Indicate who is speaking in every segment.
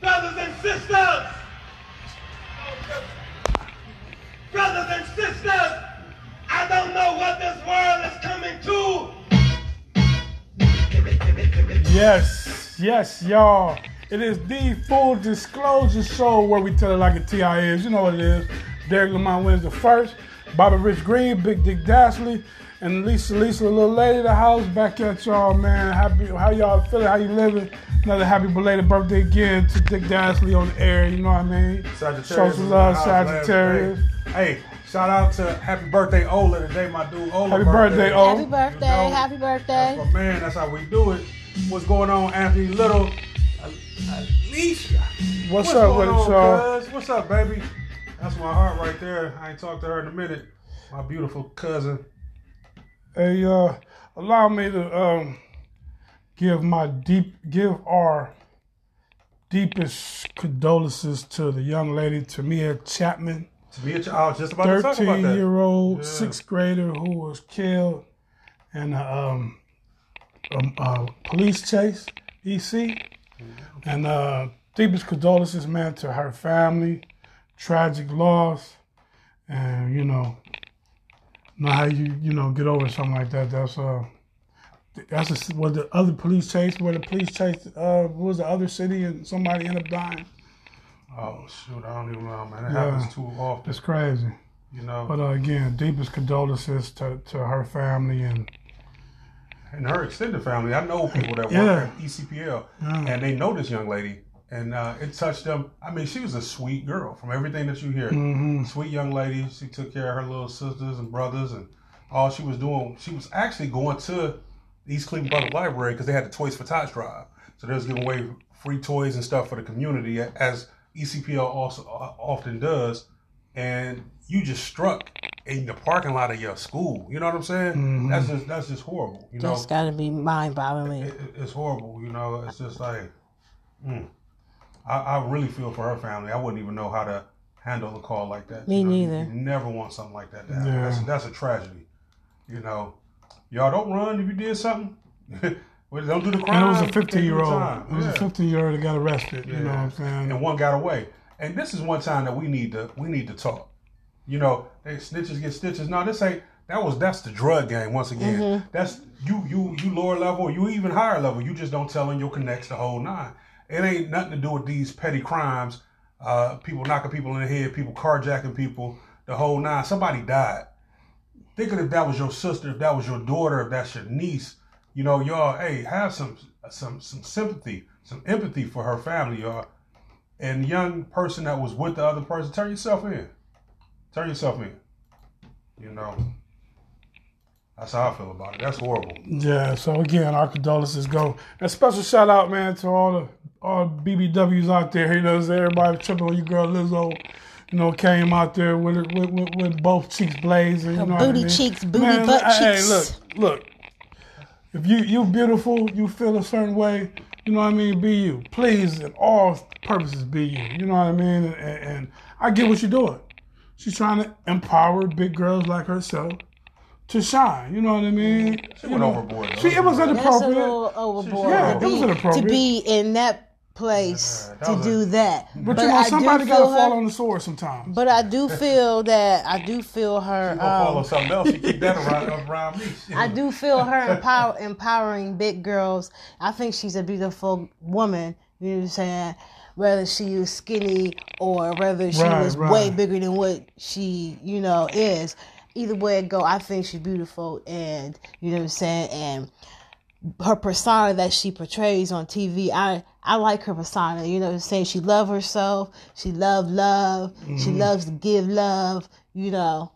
Speaker 1: Brothers and sisters! Brothers and sisters, I don't know what this world is coming to.
Speaker 2: Yes, yes, y'all. It is the full disclosure show where we tell it like a TI is. You know what it is. Derek Lamont Williams the first. Bobby Rich Green, Big Dick Dashley, and Lisa Lisa, the little lady of the house, back at y'all, man. Happy, how y'all feeling? How you living? Another happy belated birthday again to Dick Dashley on the air. You know what I mean?
Speaker 3: Sagittarius.
Speaker 2: Show
Speaker 3: was
Speaker 2: some
Speaker 3: in
Speaker 2: love,
Speaker 3: the house last
Speaker 2: Sagittarius.
Speaker 3: Hey, shout out to Happy Birthday Ola today, my dude Ola.
Speaker 2: Happy birthday, Ola.
Speaker 4: Happy birthday,
Speaker 3: You know,
Speaker 4: happy
Speaker 3: That's
Speaker 4: birthday.
Speaker 3: my man. That's how we do it. What's going on, Anthony Little? Alicia.
Speaker 2: What's,
Speaker 3: What's
Speaker 2: up
Speaker 3: going
Speaker 2: with it,
Speaker 3: on,
Speaker 2: y'all?
Speaker 3: What's up, baby? That's my heart right there. I ain't talked to her in a minute. My beautiful cousin.
Speaker 2: Hey, uh, allow me to um, give my deep, give our deepest condolences to the young lady Tamia Chapman,
Speaker 3: To be a I was just about to talk about that.
Speaker 2: thirteen-year-old
Speaker 3: Yeah.
Speaker 2: sixth grader who was killed in a, um, a, a police chase, EC, and uh, deepest condolences, man, to her family. Tragic loss, and you know, know how you you know get over something like that. That's uh, that's a, what the other police chase where the police chased uh what was the other city and somebody ended up dying.
Speaker 3: Oh shoot, I don't even know, man. It
Speaker 2: Yeah.
Speaker 3: happens too often.
Speaker 2: It's crazy.
Speaker 3: You know.
Speaker 2: But uh, again, deepest condolences to, to her family and
Speaker 3: and her extended family. I know people that work
Speaker 2: Yeah.
Speaker 3: at E ECPL,
Speaker 2: Yeah.
Speaker 3: and they know this young lady, and uh, it touched them. I mean, she was a sweet girl from everything that you hear.
Speaker 2: Mhm.
Speaker 3: Sweet young lady. She took care of her little sisters and brothers, and all she was doing, she was actually going to East Cleveland Public Library because they had the Toys for Tots drive. So they was giving away free toys and stuff for the community, as E ECPL also uh, often does. And you just struck in the parking lot of your school. You know what I'm saying?
Speaker 2: Mhm.
Speaker 3: That's just that's just horrible. You know,
Speaker 4: That's gotta be mind boggling.
Speaker 3: it, it- it's horrible. You know, it's just like, mm. I, I really feel for her family. I wouldn't even know how to handle a call like that.
Speaker 4: Me
Speaker 3: You know,
Speaker 4: neither.
Speaker 3: You, never want something like that to happen.
Speaker 2: Yeah.
Speaker 3: That's, that's a tragedy. You know, y'all don't run if you did something. well, don't do the crime.
Speaker 2: and it was a 15 year old. It was a 15 year old that got arrested. You know what I'm saying?
Speaker 3: And one got away. And this is one time that we need to we need to talk. You know, they snitches get stitches. No, this ain't. That was that's the drug game once again.
Speaker 4: Mm-hmm.
Speaker 3: That's you you you lower level, you even higher level. You just don't tell in your connects the whole nine. It ain't nothing to do with these petty crimes. Uh, people knocking people in the head, people carjacking people, the whole nine. Somebody died. Think of if that was your sister, if that was your daughter, if that's your niece. You know, y'all, hey, have some some some sympathy, some empathy for her family, y'all and young person that was with the other person, turn yourself in. Turn yourself in. You know. That's how I feel about it. That's horrible.
Speaker 2: Yeah, so again, our condolences go. And a special shout out, man, to all the all BBWs out there. You know, everybody tripping on you, girl Lizzo. You know, came out there with it- with, with, with both cheeks blazing. You know what I
Speaker 4: booty
Speaker 2: mean?
Speaker 4: cheeks, booty
Speaker 2: Man,
Speaker 4: butt
Speaker 2: hey,
Speaker 4: cheeks.
Speaker 2: look, look. If you you beautiful, you feel a certain way. You know what I mean? Be you. Please, in all purposes, be you. You know what I mean? And, and, and I get what you're doing. She's trying to empower big girls like herself to shine. You know what I mean?
Speaker 3: She
Speaker 2: You
Speaker 3: went
Speaker 2: know,
Speaker 3: overboard.
Speaker 2: She, it was
Speaker 4: That's a
Speaker 2: inappropriate.
Speaker 4: little overboard
Speaker 2: Yeah,
Speaker 4: to,
Speaker 2: that was inappropriate.
Speaker 4: to be in that place
Speaker 3: Yeah,
Speaker 4: to do
Speaker 3: a-
Speaker 4: that.
Speaker 2: but, you know,
Speaker 4: I
Speaker 2: somebody got to fall on the sword sometimes.
Speaker 4: But I do feel that I do feel her.
Speaker 3: You gonna follow
Speaker 4: Um,
Speaker 3: something else? You keep that around, around me. Shit.
Speaker 4: I do feel her empower, empowering big girls. I think she's a beautiful woman. You know what I'm saying? Whether she was skinny or whether she
Speaker 2: Right,
Speaker 4: was
Speaker 2: right.
Speaker 4: way bigger than what she, you know, is. Either way it go, I think she's beautiful, and you know what I'm saying. And her persona that she portrays on TV, I I like her persona. You know what I'm saying? She love herself. She love love.
Speaker 2: Mm-hmm.
Speaker 4: She loves to give love. You know,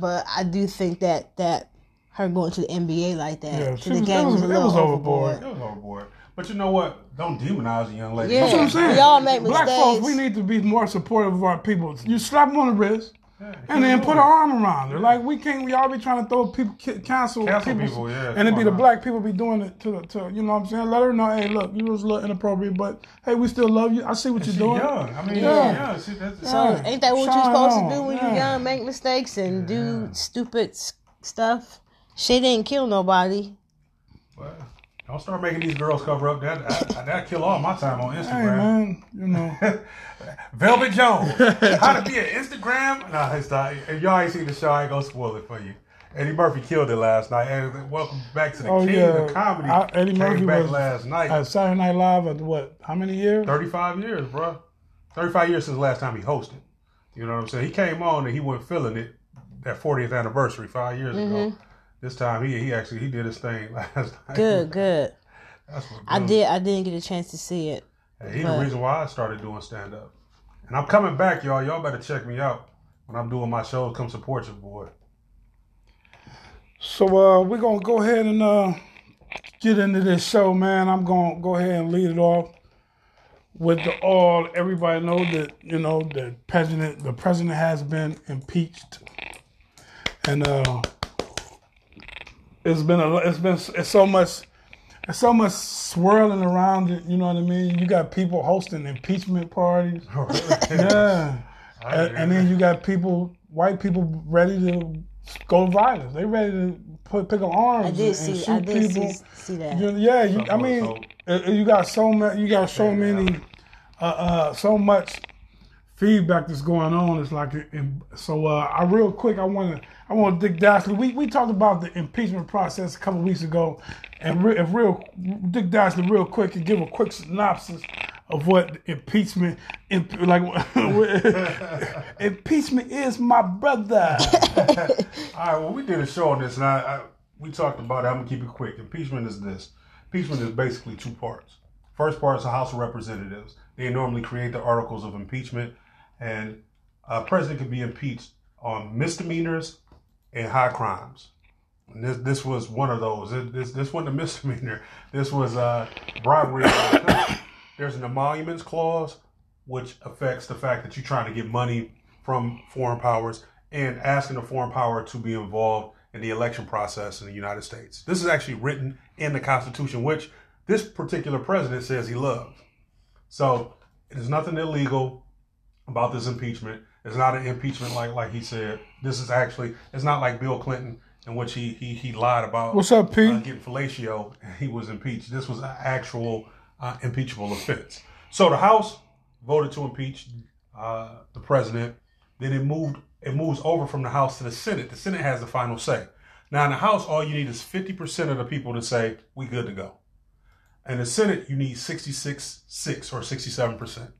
Speaker 4: but I do think that that her going to the NBA like that
Speaker 2: Yeah,
Speaker 4: to the
Speaker 2: was-
Speaker 4: game
Speaker 2: it
Speaker 4: was,
Speaker 2: was-
Speaker 4: a little
Speaker 2: was
Speaker 4: overboard.
Speaker 2: overboard.
Speaker 3: It was overboard. But you know what? Don't demonize a young lady.
Speaker 4: Yeah,
Speaker 2: That's what I'm saying.
Speaker 4: we all make
Speaker 2: Black
Speaker 4: mistakes.
Speaker 2: folks, we need to be more supportive of our people. You slap them on the wrist.
Speaker 3: Yeah,
Speaker 2: And then put
Speaker 3: it
Speaker 2: an arm around her. Like we can't. We all be trying to throw people, ki- cancel,
Speaker 3: Cancel people, yeah,
Speaker 2: And it
Speaker 3: come
Speaker 2: be the
Speaker 3: on
Speaker 2: black people be doing it to, to you know what I'm saying. Let her know, hey, look, you was a little inappropriate, but hey, we still love you. I see what
Speaker 3: She
Speaker 2: you're doing.
Speaker 3: young. I mean,
Speaker 2: Yeah.
Speaker 3: yeah. She, that's,
Speaker 4: So ain't that what
Speaker 2: Shine
Speaker 4: you're supposed
Speaker 2: on.
Speaker 4: to do when
Speaker 2: Yeah.
Speaker 4: you're young? Make mistakes and do stupid stuff. She didn't kill nobody.
Speaker 3: Well, Don't start making these girls cover up. That that, that kill all my time on Instagram.
Speaker 2: Hey
Speaker 3: Instagram.
Speaker 2: man, you know.
Speaker 3: Velvet Jones, how to be an Instagram? Nah, it's not. If y'all ain't seen the show, I ain't gonna spoil it for you. Eddie Murphy killed it last night. And welcome back to the
Speaker 2: Oh,
Speaker 3: king
Speaker 2: yeah.
Speaker 3: of comedy.
Speaker 2: I- Eddie
Speaker 3: Came
Speaker 2: Murphy
Speaker 3: back
Speaker 2: was-
Speaker 3: last night.
Speaker 2: At Saturday Night Live at what? How many years?
Speaker 3: 35 years, bro. 35 years since the last time he hosted. You know what I'm saying? He came on and he wasn't feeling it that 40th anniversary five years ago. Mm-hmm. This time he he actually he did his thing last night.
Speaker 4: Good, good.
Speaker 3: That's what
Speaker 4: I did. I didn't get a chance to see it.
Speaker 3: Hey, he
Speaker 4: but-
Speaker 3: the reason why I started doing stand up. And I'm coming back, y'all. Y'all better check me out when I'm doing my shows. Come support your boy.
Speaker 2: So uh, we're gonna go ahead and uh, get into this show, man. I'm gonna go ahead and lead it off with the all. Everybody know that you know the president. The president has been impeached, and uh, it's been a. It's been it's so much. It's so much swirling around it. You know what I mean. You got people hosting impeachment parties. Yeah. And, and then you got people, white people, ready to go violence. They ready to put pick up arms
Speaker 4: I
Speaker 2: and,
Speaker 4: did
Speaker 2: and
Speaker 4: see.
Speaker 2: shoot
Speaker 4: I did
Speaker 2: people.
Speaker 4: see, see that.
Speaker 2: You- yeah, you, I mean,
Speaker 3: so-
Speaker 2: uh, you got so many, you got so many, uh, uh, so much feedback that's going on. It's like, it- it- so uh, I real quick, I want to, I want to dig down. We we talked about the impeachment process a couple weeks ago, and re, if real Dick down real quick and give a quick synopsis of what impeachment, imp, like impeachment is, my brother.
Speaker 3: All right, well, we did a show on this, and I, I we talked about it. I'm gonna keep it quick. Impeachment is this. Impeachment is basically two parts. First part is the House of Representatives. They normally create the articles of impeachment, and a president could be impeached on misdemeanors and high crimes. And this this was one of those. This this, wasn't a misdemeanor. This was uh, bribery. There's an emoluments clause, which affects the fact that you're trying to get money from foreign powers and asking a foreign power to be involved in the election process in the United States. This is actually written in the Constitution, which this particular president says he loves. So there's nothing illegal about this impeachment. It's not an impeachment like like he said. This is actually it's not like Bill Clinton in which he he, he lied about
Speaker 2: What's up, Pete?
Speaker 3: uh, getting fellatio and he was impeached. This was an actual uh, impeachable offense. So the House voted to impeach uh, the president. Then it moved. It moves over from the House to the Senate. The Senate has the final say. Now in the House, all you need is fifty percent of the people to say we good to go. In the Senate, you need sixty-six six or sixty-seven percent.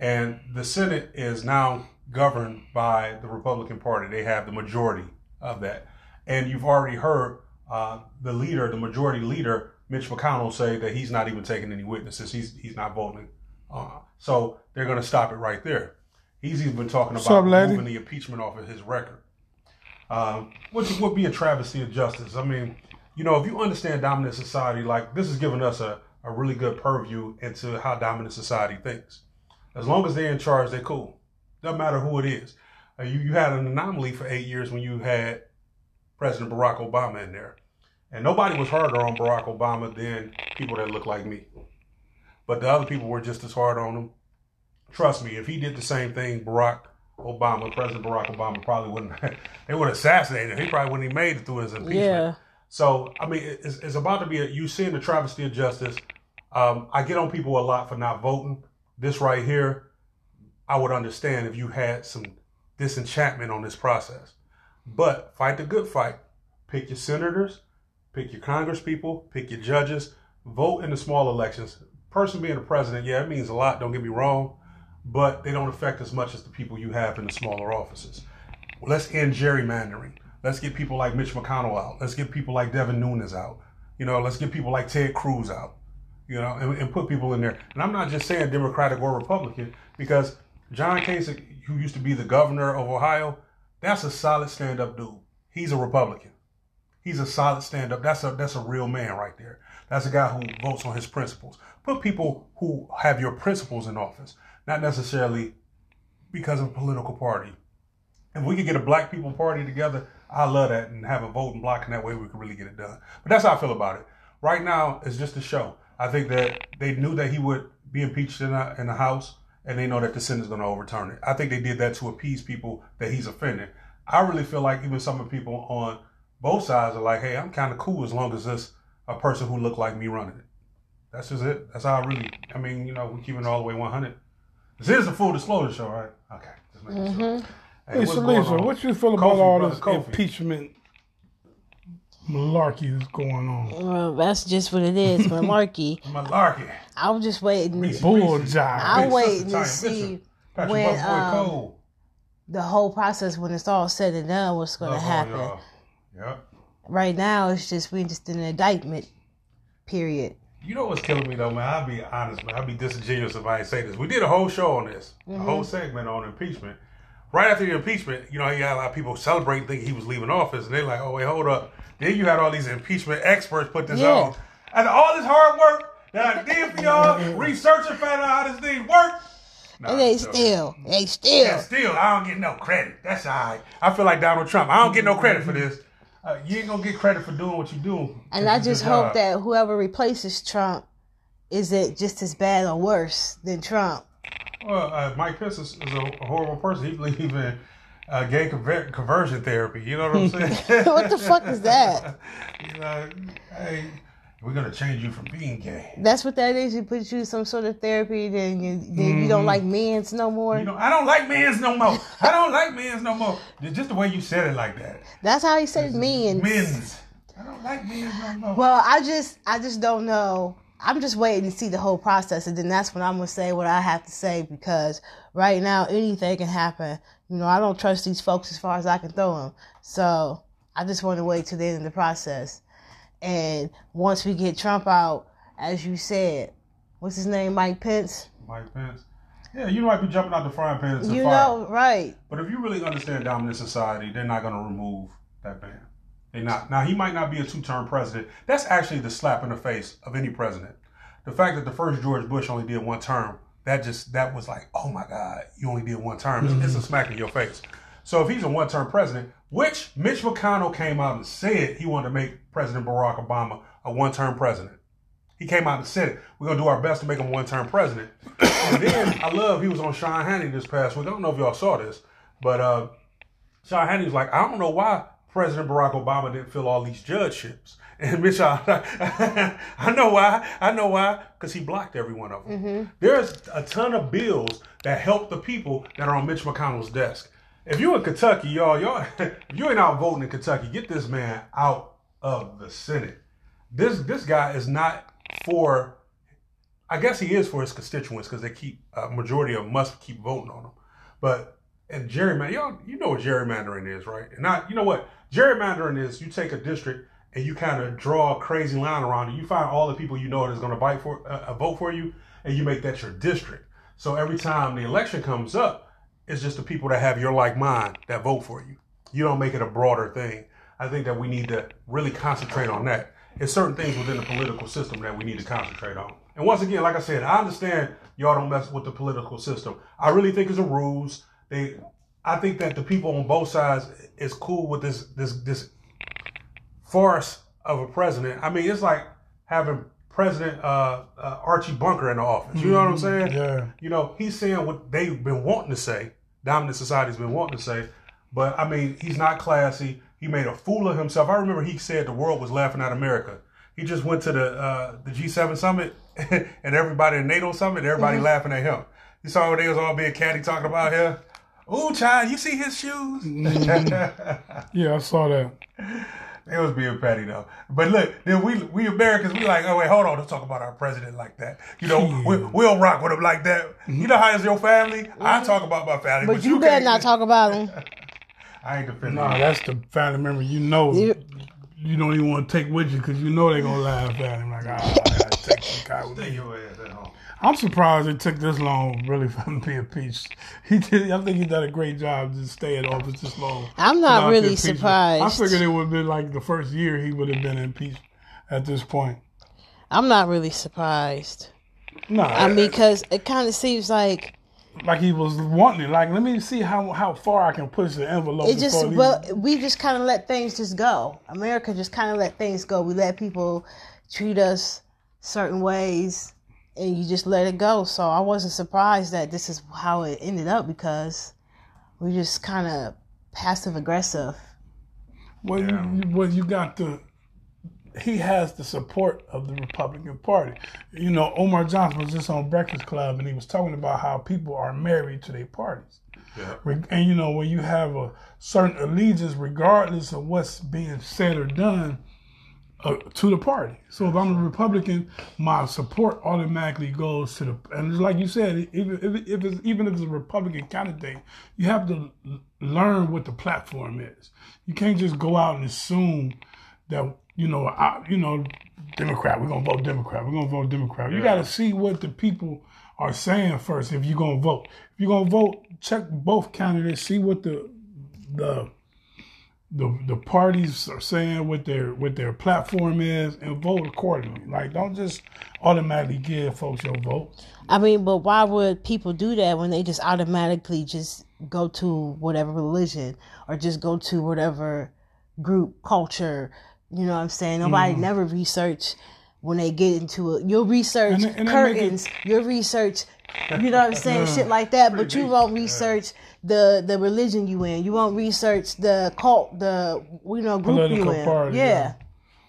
Speaker 3: And the Senate is now governed by the Republican Party. They have the majority of that. And you've already heard uh, the leader, the majority leader, Mitch McConnell, say that he's not even taking any witnesses. He's he's not voting. Uh, so they're going to stop it right there. He's even been talking
Speaker 2: What's
Speaker 3: about
Speaker 2: up, lady?
Speaker 3: removing the impeachment off of his record, um, which would be a travesty of justice. I mean, you know, if you understand dominant society, like this is giving us a, a really good purview into how dominant society thinks. As long as they're in charge, they're cool. Doesn't matter who it is. Uh, you, you had an anomaly for eight years when you had President Barack Obama in there. And nobody was harder on Barack Obama than people that look like me. But the other people were just as hard on him. Trust me, if he did the same thing, Barack Obama, President Barack Obama probably wouldn't, they would have assassinated him. He probably wouldn't have made it through his impeachment.
Speaker 4: Yeah.
Speaker 3: So I mean, it's, it's about to be a you seeing the travesty of justice. Um, I get on people a lot for not voting. This right here, I would understand if you had some disenchantment on this process. But fight the good fight. Pick your senators, pick your congresspeople, pick your judges. Vote in the small elections. Person being the president, yeah, it means a lot. Don't get me wrong, but they don't affect as much as the people you have in the smaller offices. Let's end gerrymandering. Let's get people like Mitch McConnell out. Let's get people like Devin Nunes out. You know, let's get people like Ted Cruz out. You know, and, and put people in there. And I'm not just saying Democratic or Republican because John Kasich, who used to be the governor of Ohio, that's a solid stand-up dude. He's a Republican. He's a solid stand-up. That's a that's a real man right there. That's a guy who votes on his principles. Put people who have your principles in office, not necessarily because of a political party. If we could get a black people party together, I love that and have a voting block, and that way we could really get it done. But that's how I feel about it. Right now, it's just a show. I think that they knew that he would be impeached in the, in the House, and they know that the Senate's going to overturn it. I think they did that to appease people that he's offending. I really feel like even some of the people on both sides are like, hey, I'm kind of cool as long as this a person who looked like me running it. That's just it. That's how I really. I mean, you know, we keep it all the way 100. This is a full disclosure show, right? Okay. Just making sure. Mm-hmm.
Speaker 2: Hey,
Speaker 3: Hey,
Speaker 2: Salisa, what you feel
Speaker 3: Kofi,
Speaker 2: about all
Speaker 3: brother,
Speaker 2: this
Speaker 3: Kofi.
Speaker 2: impeachment malarkey that's going on?
Speaker 4: Well, that's just what it is, malarkey.
Speaker 3: Malarkey.
Speaker 4: I'm just waiting
Speaker 3: Reese,
Speaker 2: Bull jive.
Speaker 4: I'm waiting to see
Speaker 3: Patrick
Speaker 4: when, um, the whole process when it's all said and done. What's going to happen?
Speaker 3: Yep.
Speaker 4: Right now, it's just we just in an indictment period.
Speaker 3: You know what's killing me though, man? I'll be honest, man. I'll be disingenuous if I ain't say this. We did a whole show on this, a whole segment on impeachment. Right after the impeachment, you know, you had a lot of people celebrating, thinking he was leaving office, and they're like, "Oh wait, hold up." Then you had all these impeachment experts put this
Speaker 4: Yeah.
Speaker 3: on, and all this hard work that I did for y'all, researching, finding out how this thing worked. Nah,
Speaker 4: And they
Speaker 3: so-
Speaker 4: still, they still.
Speaker 3: Yeah, still, I don't get no credit. That's all right. I feel like Donald Trump. I don't get no credit for this. Uh, you ain't gonna get credit for doing what you do.
Speaker 4: And I just hope
Speaker 3: job.
Speaker 4: that whoever replaces Trump is it just as bad or worse than Trump.
Speaker 3: Well, uh, Mike Pence is, is a horrible person. He believes in uh, gay conver- conversion therapy. You know what I'm saying?
Speaker 4: What the fuck is that?
Speaker 3: you know, hey, we're gonna change you from being gay.
Speaker 4: That's what that is. You put you some sort of therapy, then you then you don't like men's no more.
Speaker 3: You know, I don't like men's no more. I don't like men's no more. Just the way you said it like that.
Speaker 4: That's how he said men's.
Speaker 3: Men's. I don't like men's no more.
Speaker 4: Well, I just I just don't know. I'm just waiting to see the whole process, and then that's when I'm gonna say what I have to say because right now anything can happen. You know, I don't trust these folks as far as I can throw them. So I just want to wait till the end of the process. And once we get Trump out, as you said, what's his name, Mike Pence?
Speaker 3: Mike Pence. Yeah, you might be jumping out the frying pan into
Speaker 4: You
Speaker 3: fire.
Speaker 4: know, right?
Speaker 3: But if you really understand dominant society, they're not going to remove that ban. Not. Now, he might not be a two term president. That's actually the slap in the face of any president. The fact that the first George Bush only did one term, that just, that was like, oh my God, you only did one term. It's- It's a smack in your face. So if he's a one term president, which Mitch McConnell came out and said he wanted to make President Barack Obama a one term president. He came out and said it. We're gonna do our best to make him one term president. and then I love he was on Sean Hannity this past week. I don't know if y'all saw this, but uh, Sean Hannity was like, I don't know why President Barack Obama didn't fill all these judgeships. And Mitch, I, I know why. I know why. Because he blocked every one of them. Mm-hmm. There's a ton of bills that help the people that are on Mitch McConnell's desk. If you're in Kentucky, y'all, y'all, if you ain't out voting in Kentucky, get this man out of the Senate. This this guy is not for. I guess he is for his constituents because they keep a majority of them must keep voting on him. But and gerrymandering, y'all, you know what gerrymandering is, right? And not, you know what gerrymandering is. You take a district and you kind of draw a crazy line around it. You find all the people you know that's going to for, uh, uh, vote for you, and you make that your district. So every time the election comes up, it's just the people that have your like mind that vote for you. You don't make it a broader thing. I think that we need to really concentrate on that. It's certain things within the political system that we need to concentrate on. And once again, like I said, I understand y'all don't mess with the political system. I really think it's a ruse. They, I think that the people on both sides is cool with this this this farce of a president. I mean, it's like having President uh, uh, Archie Bunker in the office. You know what I'm saying?
Speaker 2: Yeah.
Speaker 3: You know, he's saying what they've been wanting to say. Dominant society's been wanting to say, but I mean, he's not classy. He made a fool of himself. I remember he said the world was laughing at America. He just went to the uh, the G7 summit and everybody in NATO summit, everybody laughing at him. You saw what they was all being catty talking about here. Ooh, child, you see his shoes? Mm-hmm.
Speaker 2: Yeah, I saw that.
Speaker 3: It was being petty though. But look, then we we Americans we like, oh wait, hold on, don't talk about our president like that. You know, we, we'll rock with him like that. Mm-hmm. You know how is your family? I mm-hmm. talk about my family,
Speaker 4: But,
Speaker 3: but,
Speaker 4: you, better
Speaker 3: can't-
Speaker 4: not talk about him.
Speaker 3: I ain't defending.
Speaker 2: Nah, that's the family member you know.
Speaker 4: You-
Speaker 2: You don't even want to take with you because you know they're gonna laugh at him. Like, ah, I gotta take this guy with
Speaker 3: Stay
Speaker 2: me.
Speaker 3: your ass at home.
Speaker 2: I'm surprised it took this long, really, for him to be impeached. He did. I think he did a great job to stay in office this long.
Speaker 4: I'm not really surprised.
Speaker 2: I figured it would have been like the first year he would have been impeached at this point.
Speaker 4: I'm not really surprised.
Speaker 2: No,
Speaker 4: I mean, because it kind of seems like
Speaker 2: like he was wanting it. Like, let me see how how far I can push the envelope.
Speaker 4: it just well, we just kind of let things just go. America just kind of let things go. We let people treat us certain ways, and you just let it go. So I wasn't surprised that this is how it ended up because we just kind of passive aggressive.
Speaker 2: Well,
Speaker 3: Yeah.
Speaker 2: you, well, you got the he has the support of the Republican Party. You know, Umar Johnson was just on Breakfast Club and he was talking about how people are married to their parties.
Speaker 3: Yeah.
Speaker 2: And you know, when you have a certain allegiance, regardless of what's being said or done, uh, to the party. So if I'm a Republican, my support automatically goes to the. And it's like you said, even if, if it's even if it's a Republican candidate, you have to learn what the platform is. You can't just go out and assume that you know, I, you know, Democrat. We're gonna vote Democrat. We're gonna vote Democrat. You
Speaker 3: Yeah.
Speaker 2: got to see what the people are saying first. If you're gonna vote, if you're gonna vote, check both candidates. See what the the the the parties are saying what their what their platform is and vote accordingly. Like don't just automatically give folks your vote.
Speaker 4: I mean, but why would people do that when they just automatically just go to whatever religion or just go to whatever group culture? You know what I'm saying? Nobody never research when they get into it. You'll research
Speaker 2: Mm-hmm. And and make it-
Speaker 4: curtains. You'll research, you know what I'm saying? Shit like that. But you won't research the the religion you in. You won't research the cult, the you know group you in.
Speaker 2: party,
Speaker 4: yeah.
Speaker 2: yeah.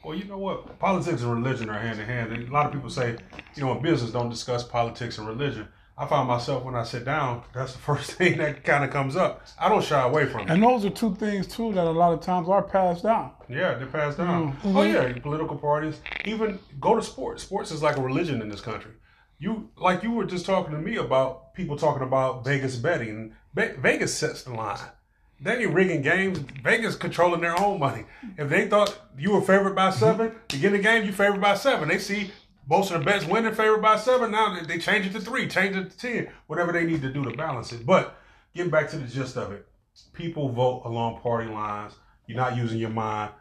Speaker 3: Well, you know what? Politics and religion are hand in hand. And a lot of people say, you know, in business, don't discuss politics and religion. I find myself when I sit down, that's the first thing that kind of comes up. I don't shy away from it.
Speaker 2: And those are two things too that a lot of times are passed down.
Speaker 3: Yeah, they're passed down. Mm-hmm. Oh yeah, political parties. Even go to sports. Sports is like a religion in this country. You like you were just talking to me about people talking about Vegas betting. Ve- Vegas sets the line. They ain't rigging games. Vegas controlling their own money. If they thought you were favored by mm-hmm. seven, to get the game, you favored by seven. They see most of the bets winning favored by seven. Now they- they change it to three, change it to ten, whatever they need to do to balance it. But getting back to the gist of it, people vote along party lines. You're not using your mind.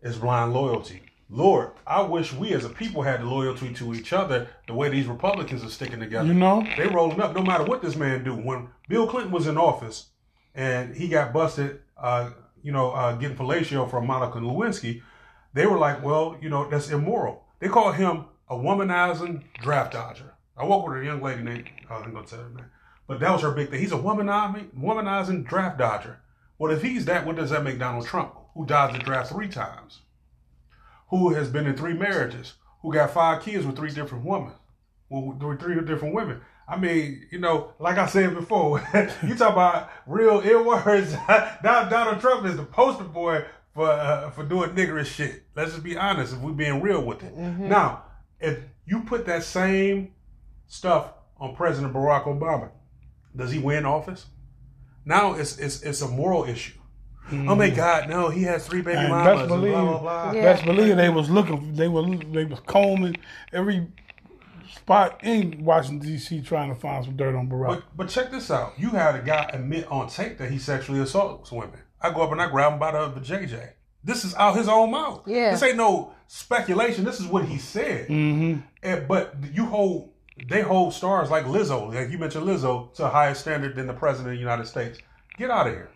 Speaker 3: It's blind loyalty. Lord, I wish we as a people had the loyalty to each other the way these Republicans are sticking together.
Speaker 2: You know?
Speaker 3: They rolling up no matter what this man do. When Bill Clinton was in office and he got busted, uh, you know, uh, getting fellatio from Monica Lewinsky, they were like, well, you know, that's immoral. They called him a womanizing draft dodger. I walked with a young lady named, oh, I'm going to tell her name. But that was her big thing. He's a womanizing, womanizing draft dodger. Well, if he's that, what does that make Donald Trump, who dodged the draft three times? Who has been in three marriages? Who got five kids with three different women? With three different women. I mean, you know, like I said before, you talk about real ill words. Now Donald Trump is the poster boy for uh, for doing niggerish shit. Let's just be honest. If we're being real with it. Now, if you put that same stuff on President Barack Obama, does he win office? Now it's it's it's a moral issue. Oh my God, no, he has three baby
Speaker 2: And
Speaker 3: mamas.
Speaker 2: best
Speaker 3: and
Speaker 2: believe,
Speaker 3: blah blah blah.
Speaker 4: Yeah.
Speaker 2: best believe they was looking, they were they was combing every spot in Washington D.C. trying to find some dirt on Barack.
Speaker 3: But but check this out. You had a guy admit on tape that he sexually assaults women. I go up and I grab him by the, the JJ. This is out his own mouth.
Speaker 4: Yeah.
Speaker 3: This ain't no speculation. This is what he said.
Speaker 2: mm-hmm.
Speaker 3: And, but you hold they hold stars like Lizzo, like you mentioned Lizzo, to a higher standard than the president of the United States. Get out of here.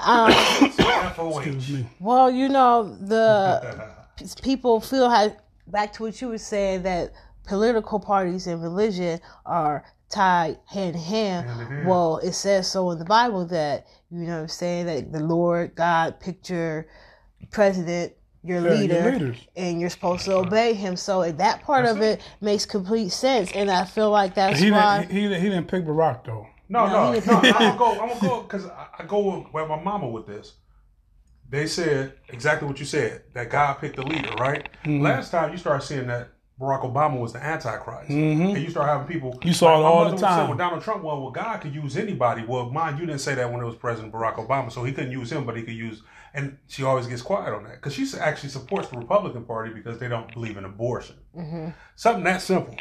Speaker 4: Um,
Speaker 2: Excuse me.
Speaker 4: well, you know the people feel how back to what you were saying that political parties and religion are tied hand in hand.
Speaker 3: Hand.
Speaker 4: Well, it says so in the Bible that you know what I'm saying that the Lord God picture president your
Speaker 2: Yeah, your
Speaker 4: leader
Speaker 2: leaders.
Speaker 4: and you're supposed to obey him. So that part of it makes complete sense, and I feel like that's
Speaker 2: He
Speaker 4: why.
Speaker 2: didn't, he, he, he didn't pick Barack though.
Speaker 3: No,
Speaker 4: No,
Speaker 3: no, no. I'm gonna go. I'm gonna go because I, I go with my mama with this. They said exactly what you said. That God picked the leader, right?
Speaker 2: Mm-hmm.
Speaker 3: Last time you started seeing that Barack Obama was the Antichrist, and you start having people.
Speaker 2: Mm-hmm. You saw it all the
Speaker 3: would say,
Speaker 2: time.
Speaker 3: Well, Donald Trump, well, well, God could use anybody. Well, mind you, didn't say that when it was President Barack Obama, so he couldn't use him, but he could use. And she always gets quiet on that because she actually supports the Republican Party because they don't believe in abortion.
Speaker 2: Mm-hmm.
Speaker 3: Something that simple.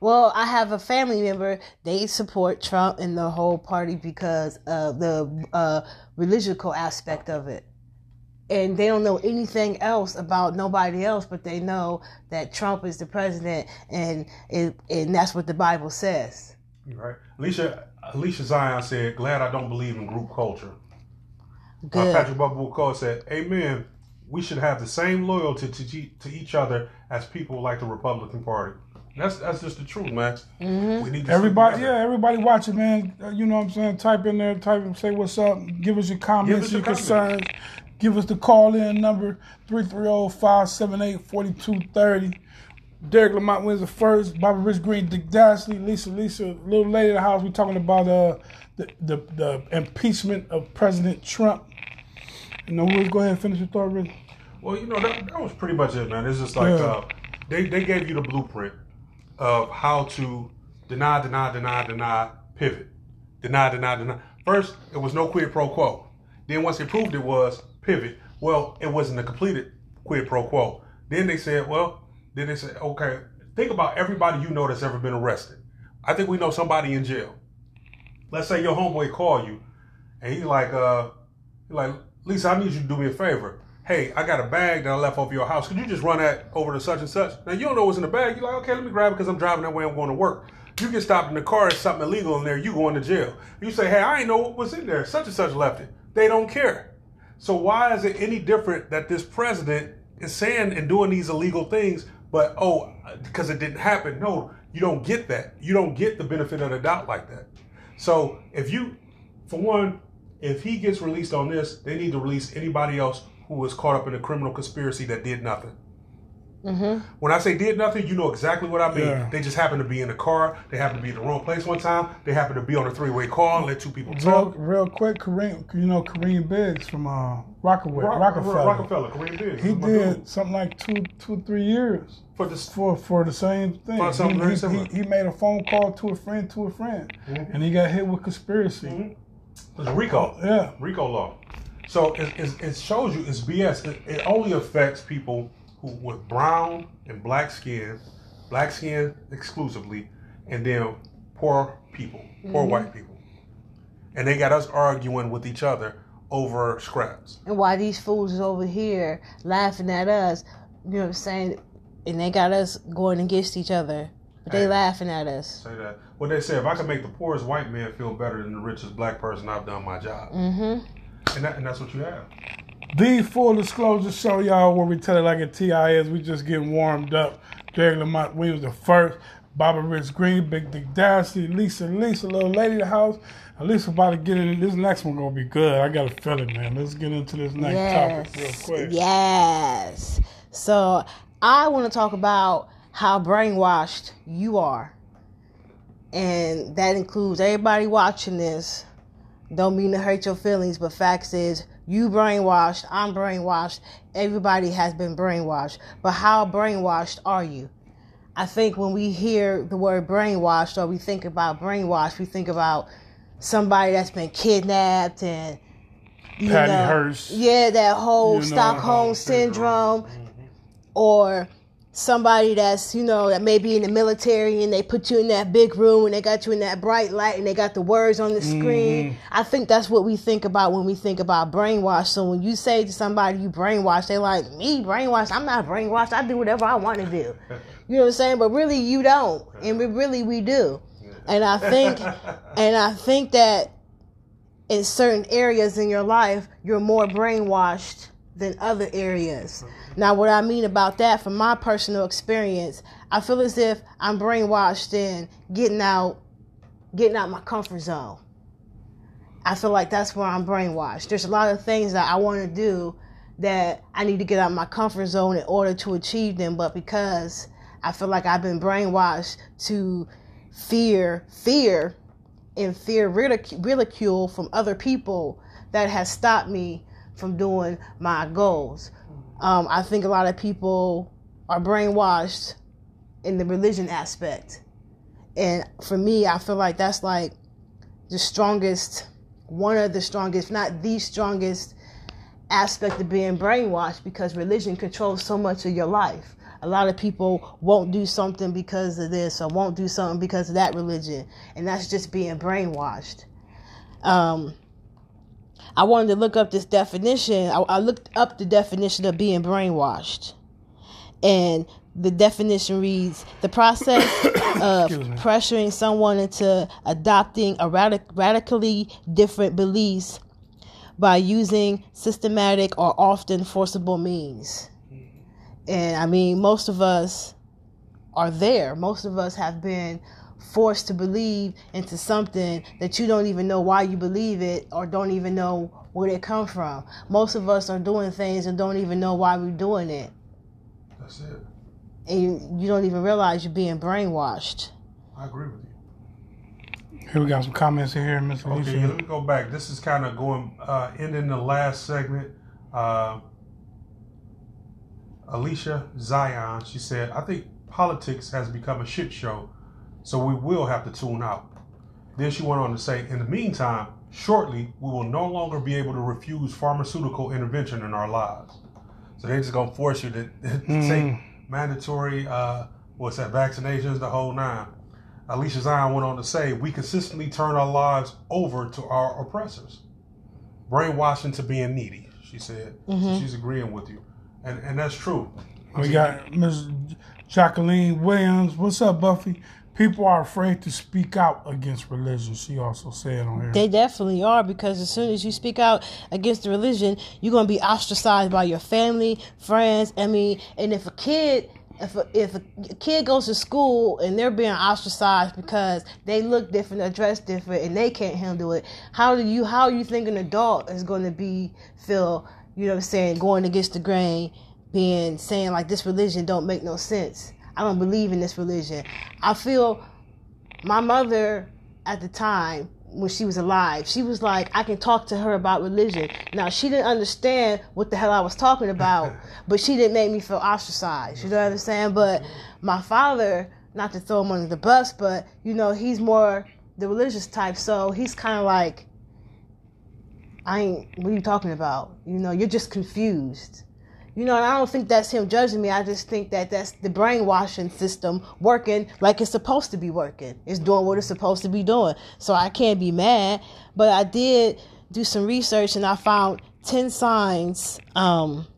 Speaker 4: Well, I have a family member. They support Trump and the whole party because of the uh, religious aspect of it, and they don't know anything else about nobody else. But they know that Trump is the president, and it, and that's what the Bible says.
Speaker 3: Right. Alicia Alicia Zion said, "Glad I don't believe in group culture." Uh,
Speaker 4: Good.
Speaker 3: Patrick Bubba said, "Amen. We should have the same loyalty to to each other as people like the Republican Party. That's that's just the truth, man.
Speaker 4: Mm-hmm.
Speaker 3: We need to
Speaker 2: Everybody,
Speaker 3: stick
Speaker 2: yeah,
Speaker 3: together.
Speaker 2: everybody watching, man. Uh, You know what I'm saying? Type in there, type and say what's up. Give us your comments,
Speaker 3: us
Speaker 2: your
Speaker 3: your
Speaker 2: concerns. Give us the call in number 330-578-4230. Derek Lamont Williams the first. Bobby Rich Green, Dick Dashley, Lisa Lisa, little lady of the house. we're talking about uh the, the the impeachment of President Trump. You know, we'll go ahead and finish your thought, Rick.
Speaker 3: Well, you know that, that was pretty much it, man. It's just like
Speaker 2: Yeah.
Speaker 3: uh, they they gave you the blueprint of how to deny, deny, deny, deny, pivot, deny, deny, deny. First, it was no quid pro quo. Then once they proved it was pivot, well, it wasn't a completed quid pro quo. Then they said, well, then they said, okay, think about everybody you know that's ever been arrested. I think we know somebody in jail. Let's say your homeboy call you, and he like, uh, like, Lisa, I need you to do me a favor. Hey, I got a bag that I left over your house. Could you just run that over to such and such? Now you don't know what's in the bag. You're like, okay, let me grab it because I'm driving that way. I'm going to work. You get stopped in the car. There's something illegal in there. You going to jail. You say, hey, I ain't know what was in there. Such and such left it. They don't care. So why is it any different that this president is saying and doing these illegal things, but oh, because it didn't happen? No, you don't get that. You don't get the benefit of the doubt like that. So if you, for one, if he gets released on this, they need to release anybody else who was caught up in a criminal conspiracy that did nothing. Mm-hmm. When I say did nothing, you know exactly what I mean.
Speaker 2: Yeah.
Speaker 3: They just happened to be in the car. They happened to be in the wrong place one time. They happened to be on a three-way call and let two people talk.
Speaker 2: real quick, Kareem, you know Kareem Biggs from uh, Rockaway,
Speaker 3: Rock-
Speaker 2: Rockefeller.
Speaker 3: Rockefeller, Kareem Biggs.
Speaker 2: He did
Speaker 3: dude.
Speaker 2: something like two, two, three years
Speaker 3: for this.
Speaker 2: for for the same thing.
Speaker 3: For something
Speaker 2: he,
Speaker 3: very
Speaker 2: he-
Speaker 3: similar.
Speaker 2: he- he made a phone call to a friend to a friend, mm-hmm. and he got hit with conspiracy. Mm-hmm.
Speaker 3: It's RICO.
Speaker 2: Yeah.
Speaker 3: RICO law. So it, it, it shows you it's BS. It, it only affects people who with brown and black skin, black skin exclusively, and then poor people, poor white people. And they got us arguing with each other over scraps.
Speaker 4: And why these fools is over here laughing at us, you know what I'm saying? And they got us going against each other. But they
Speaker 3: Hey.
Speaker 4: laughing at us.
Speaker 3: Say that. What they say, if I can make the poorest white man feel better than the richest black person, I've done my job.
Speaker 4: Mm-hmm.
Speaker 3: And, that, and that's what you have.
Speaker 2: The full disclosure show, y'all, where we tell it like a TI is. We just getting warmed up. Derek Lamont Williams the first. Bobby Rich Green, Big Dick Dashley, Lisa, Lisa, little lady of the house. At least about to get in. This next one gonna be good. I got a feeling, man. Let's get into this next topic real quick.
Speaker 4: Yes. So I want to talk about how brainwashed you are. And that includes everybody watching this. Don't mean to hurt your feelings, but facts is you brainwashed, I'm brainwashed, everybody has been brainwashed. But how brainwashed are you? I think when we hear the word brainwashed or we think about brainwashed, we think about somebody that's been kidnapped and you
Speaker 2: Patty
Speaker 4: know,
Speaker 2: Hearst.
Speaker 4: Yeah, that whole
Speaker 2: You know,
Speaker 4: Stockholm
Speaker 2: uh,
Speaker 4: syndrome, or somebody that's you know that may be in the military and they put you in that big room and they got you in that bright light and they got the words on the mm-hmm. screen. I think that's what we think about when we think about brainwash. So when you say to somebody you brainwash, they're like me brainwash I'm not brainwashed. I do whatever I want to do. You know what I'm saying? But really, you don't, and we really we do. And I think, and I think that in certain areas in your life, you're more brainwashed than other areas. Now, what I mean about that, from my personal experience, I feel as if I'm brainwashed in getting out, getting out my comfort zone. I feel like that's where I'm brainwashed. There's a lot of things that I want to do that I need to get out my comfort zone in order to achieve them, but because I feel like I've been brainwashed to fear, fear, and fear ridicule from other people that has stopped me from doing my goals. Um, I think a lot of people are brainwashed in the religion aspect. And for me, I feel like that's like the strongest, one of the strongest, not the strongest aspect of being brainwashed because religion controls so much of your life. A lot of people won't do something because of this or won't do something because of that religion. And that's just being brainwashed. Um, I wanted to look up this definition. I, I looked up the definition of being brainwashed. And the definition reads the process of pressuring someone into adopting a radic- radically different beliefs by using systematic or often forcible means. And I mean, most of us are there. Most of us have been forced to believe into something that you don't even know why you believe it or don't even know where it come from. Most of us are doing things and don't even know why we're doing it.
Speaker 3: That's it.
Speaker 4: And you, you don't even realize you're being brainwashed.
Speaker 3: I agree with you.
Speaker 2: Here we got some comments in here, Miss Alicia.
Speaker 3: Okay, let me go back. This is kind of going uh, ending the last segment. Uh, Alicia Zion, she said, "I think politics has become a shit show, so we will have to tune out." Then she went on to say, "In the meantime, shortly we will no longer be able to refuse pharmaceutical intervention in our lives. So they're just gonna force you to, to take mandatory, uh, what's that, vaccinations, the whole nine. Alicia Zion went on to say, We consistently turn our lives over to our oppressors, brainwashing to being needy, she said. So she's agreeing with you. And, and that's true.
Speaker 2: We got Miss Jacqueline Williams. What's up, Buffy? People are afraid to speak out against religion. She also said on here.
Speaker 4: They definitely are because as soon as you speak out against the religion, you're gonna be ostracized by your family, friends. I mean, and if a kid, if a, if a kid goes to school and they're being ostracized because they look different, they're dressed different, and they can't handle it, how do you how you think an adult is gonna be feel? You know what I'm saying? Going against the grain, being saying like this religion don't make no sense. I don't believe in this religion. I feel my mother at the time when she was alive, she was like, I can talk to her about religion. Now she didn't understand what the hell I was talking about, but she didn't make me feel ostracized. You know what I'm saying? But my father, not to throw him under the bus, but you know, he's more the religious type, so he's kind of like, I ain't. What are you talking about? You know, you're just confused. You know, I don't think that's him judging me. I just think that that's the brainwashing system working like it's supposed to be working. It's doing what it's supposed to be doing. So I can't be mad. But I did do some research and I found 10 signs um,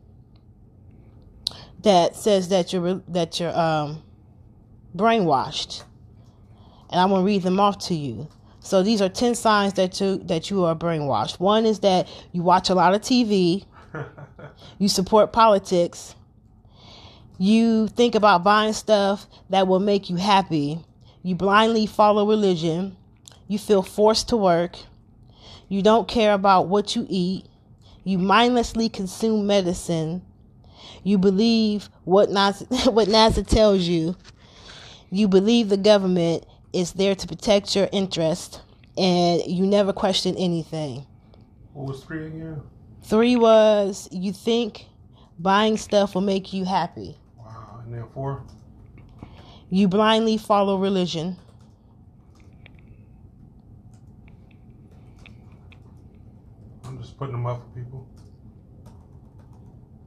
Speaker 4: that says that you're that you're um, brainwashed. And I'm going to read them off to you. So these are 10 signs that you that you are brainwashed. One is that you watch a lot of TV. You support politics. You think about buying stuff that will make you happy. You blindly follow religion. You feel forced to work. You don't care about what you eat. You mindlessly consume medicine. You believe what NASA, what NASA tells you. You believe the government is there to protect your interest. And you never question anything.
Speaker 3: What was three again?
Speaker 4: Three was you think buying stuff will make you happy.
Speaker 3: Wow. And then four?
Speaker 4: You blindly follow religion.
Speaker 3: I'm just putting them up for people.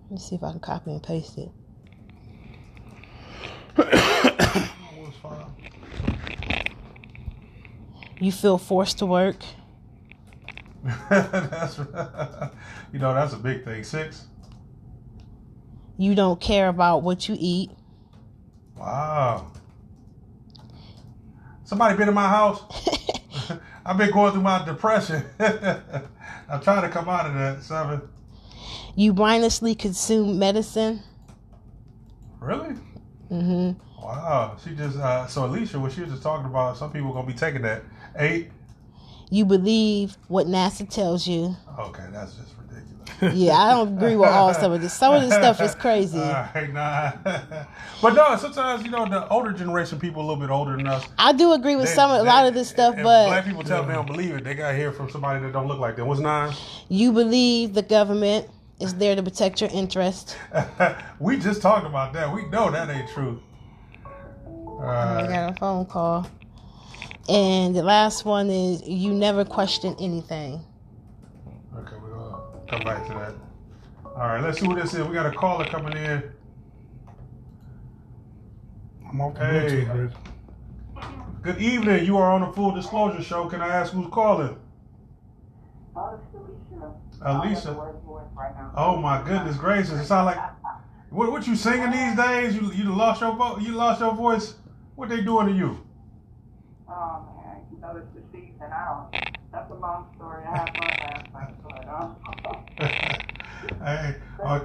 Speaker 4: Let me see if I can copy and paste it.
Speaker 3: What was five?
Speaker 4: You feel forced to work.
Speaker 3: That's you know that's a big thing. Six.
Speaker 4: You don't care about what you eat.
Speaker 3: Wow. Somebody been in my house. I've been going through my depression. I'm trying to come out of that. Seven.
Speaker 4: You mindlessly consume medicine.
Speaker 3: Really?
Speaker 4: hmm
Speaker 3: Wow. She just uh, so Alicia, what she was just talking about, some people gonna be taking that. Eight.
Speaker 4: You believe what NASA tells you.
Speaker 3: Okay, that's just ridiculous.
Speaker 4: Yeah, I don't agree with all some of this. Some of this stuff is crazy.
Speaker 3: Right, nah. but no, sometimes you know the older generation, people a little bit older than us.
Speaker 4: I do agree with
Speaker 3: they-
Speaker 4: some a lot of this stuff, but
Speaker 3: black people tell them they don't believe it. They got to hear from somebody that don't look like them. What's nine?
Speaker 4: you believe the government is there to protect your interest.
Speaker 3: we just talked about that. We know that ain't true. All
Speaker 4: I got a phone call. And the last one is you never question anything.
Speaker 3: Okay, we're gonna come back to that. All right, let's see what this is. We got a caller coming in.
Speaker 2: I'm off the
Speaker 3: Hey.
Speaker 2: Bluetooth,
Speaker 3: Good evening. You are on the Full Disclosure Show. Can I ask who's calling?
Speaker 5: Oh, it's Alicia.
Speaker 3: Alicia.
Speaker 5: I'm at the work voice right now.
Speaker 3: Oh my goodness gracious! It sound like what? What you singing these days? You you lost your vo- You lost your voice. What they doing to you?
Speaker 5: Oh man, you know it's the season. I don't. That's a long story. I had fun last night, but um.
Speaker 3: hey, uh,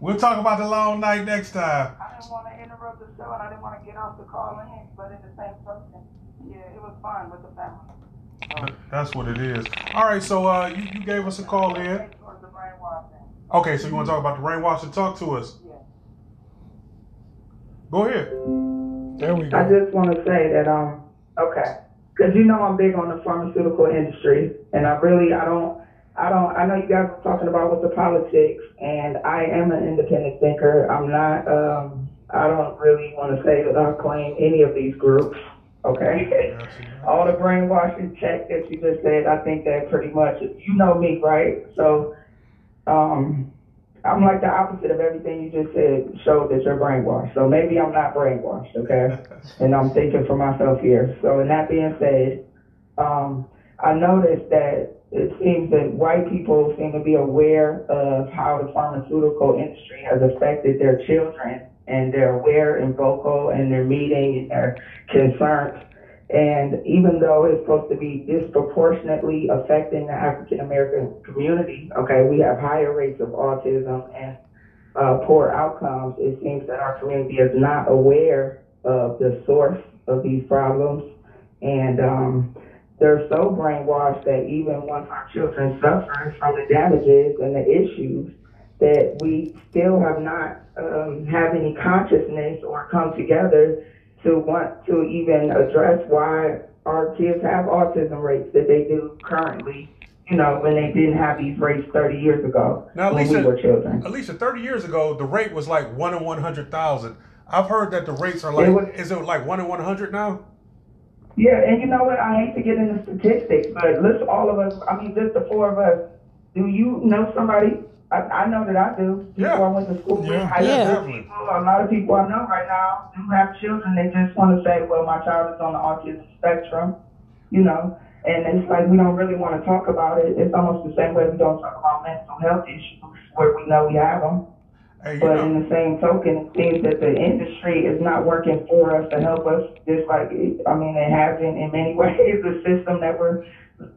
Speaker 3: We'll talk about the long night next time.
Speaker 5: I didn't want to interrupt the show and I didn't want to get off the call in, but in the same token, yeah, it was fun with the family.
Speaker 3: That's what it is. All right, so uh, you, you gave us a call in.
Speaker 5: Towards the brainwashing.
Speaker 3: Okay, so you want to talk about the brainwashing? Talk to us.
Speaker 5: Yeah.
Speaker 3: Go ahead.
Speaker 2: There we
Speaker 5: I just want to say that, um, okay, because you know I'm big on the pharmaceutical industry, and I really, I don't, I don't, I know you guys are talking about with the politics, and I am an independent thinker. I'm not, um, I don't really want to say that I claim any of these groups, okay? All the brainwashing check that you just said, I think that pretty much, you know me, right? So, um, I'm like the opposite of everything you just said, showed that you're brainwashed. So maybe I'm not brainwashed, okay? and I'm thinking for myself here. So, in that being said, um, I noticed that it seems that white people seem to be aware of how the pharmaceutical industry has affected their children, and they're aware and vocal, and they're meeting and they're concerned. And even though it's supposed to be disproportionately affecting the African American community, okay, we have higher rates of autism and uh, poor outcomes. It seems that our community is not aware of the source of these problems, and um, they're so brainwashed that even once our children suffer from the damages and the issues, that we still have not um, have any consciousness or come together to want to even address why our kids have autism rates that they do currently. You know, when they didn't have these rates 30 years ago
Speaker 3: Now,
Speaker 5: when
Speaker 3: Lisa-
Speaker 5: we were children.
Speaker 3: Alicia, 30 years ago, the rate was like 1 in 100,000. I've heard that the rates are like,
Speaker 5: It was-
Speaker 3: is it like 1 in 100 now?
Speaker 5: Yeah, and you know what? I hate to get into statistics, but let's all of us, I mean, just the four of us, do you know somebody? I, I know that I do. People
Speaker 3: Yeah.
Speaker 5: I went to school with,
Speaker 2: Yeah.
Speaker 5: high
Speaker 4: Yeah.
Speaker 5: school people, a lot of people I know right now do have children. They just want to say, well, my child is on the autism spectrum, you know, and it's like we don't really want to talk about it. It's almost the same way we don't talk about mental health issues where we know we have them.
Speaker 3: Hey,
Speaker 5: But
Speaker 3: know,
Speaker 5: in the same token, it seems that the industry is not working for us to help us. Just like I mean, it has been in many ways the system that we're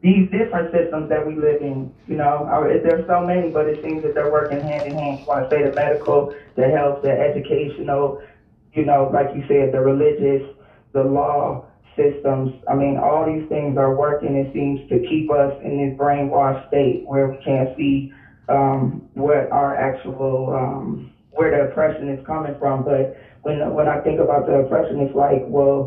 Speaker 5: these different systems that we live in. You know, I- there's so many, but it seems that they're working hand in hand. You want to say the medical, the health, the educational. You know, like you said, the religious, the law systems. I mean, all these things are working. It seems to keep us in this brainwashed state where we can't see um, what our actual um, where the oppression is coming from. But when when I think about the oppression, it's like, well,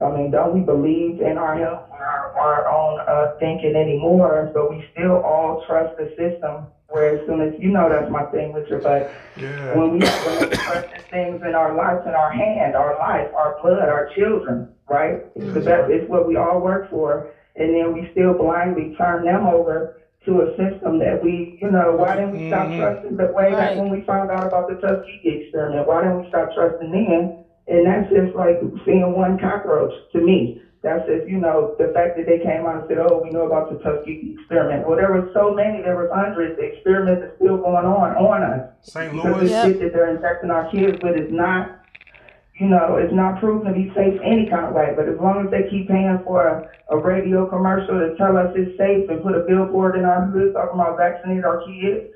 Speaker 5: I mean, don't we believe in our health, our, our own uh, thinking anymore? But we still all trust the system. Where as soon as you know that's my thing, Richard, but
Speaker 3: yeah.
Speaker 5: when we when we precious things in our life, in our hand, our life, our blood, our children, right? It's, the best, it's what we all work for, and then we still blindly turn them over to a system that we, you know, why didn't we stop trusting? But way back
Speaker 4: Right.
Speaker 5: when we found out about the Tuskegee experiment, why didn't we stop trusting then? And that's just like seeing one cockroach to me. That's just, you know, the fact that they came out and said, oh, we know about the Tuskegee experiment. Well, there were so many, there was hundreds. The experiments are still going on on us.
Speaker 3: St. Louis.
Speaker 5: Because the
Speaker 4: Yep.
Speaker 5: shit that they're injecting our kids with is not, you know, it's not proven to be safe any kind of way. But as long as they keep paying for a, a radio commercial to tell us it's safe and put a billboard in our hood talking about vaccinate our kids,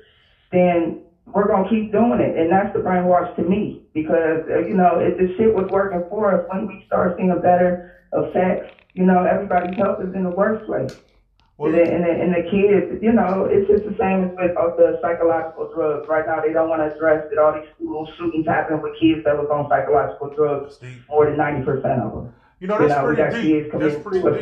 Speaker 5: then we're gonna keep doing it. And that's the brainwash to me because uh, you know if the shit was working for us, when we start seeing a better effects, you know, everybody's health is in the worst place.
Speaker 3: Well,
Speaker 5: And the, and, the, and the kids, you know, it's just the same as with uh, the psychological drugs. Right now, they don't want to address that all these school shootings happen with kids that was on psychological drugs. More than 90% of them.
Speaker 3: You know,
Speaker 5: You
Speaker 3: that's
Speaker 5: know, we got
Speaker 3: pretty
Speaker 5: kids
Speaker 3: deep.
Speaker 5: committing
Speaker 3: That's pretty deep.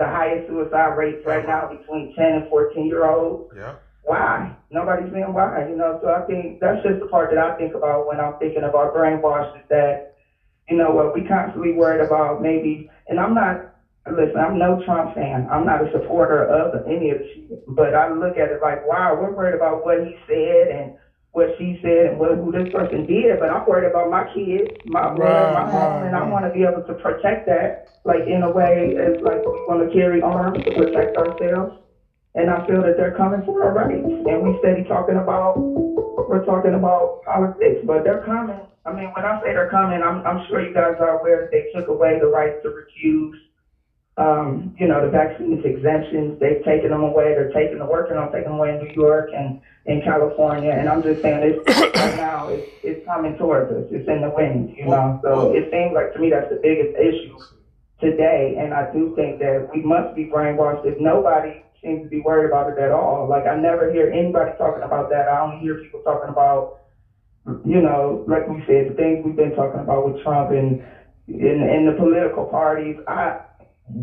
Speaker 5: the highest suicide rates right now between 10 and 14 year olds.
Speaker 3: Yeah.
Speaker 5: Why? Nobody's saying why, you know. So I think that's just the part that I think about when I'm thinking about brainwash is that, you know what, we constantly worried about maybe, and I'm not, listen, I'm no Trump fan. I'm not a supporter of any of the shit. But I look at it like, wow, we're worried about what he said and what she said and what who this person did, but I'm worried about my kids, my blood, my
Speaker 2: Right,
Speaker 5: home, and I
Speaker 2: right.
Speaker 5: want to be able to protect that, like in a way, as like we want to carry arms to protect ourselves. And I feel that they're coming for our rights. And we steady talking about, we're talking about politics, but they're coming. I mean, when I say they're coming, I'm, I'm sure you guys are aware that they took away the right to recuse um, you know, the vaccines exemptions. They've taken them away. They're taking the working on taking them away in New York and in California. And I'm just saying, it's right now. It's it's coming towards us. It's in the wind, you know. So it seems like to me that's the biggest issue today. And I do think that we must be brainwashed. If nobody seems to be worried about it at all, like I never hear anybody talking about that. I only hear people talking about, you know, like we said, the things we've been talking about with Trump and in in the political parties. I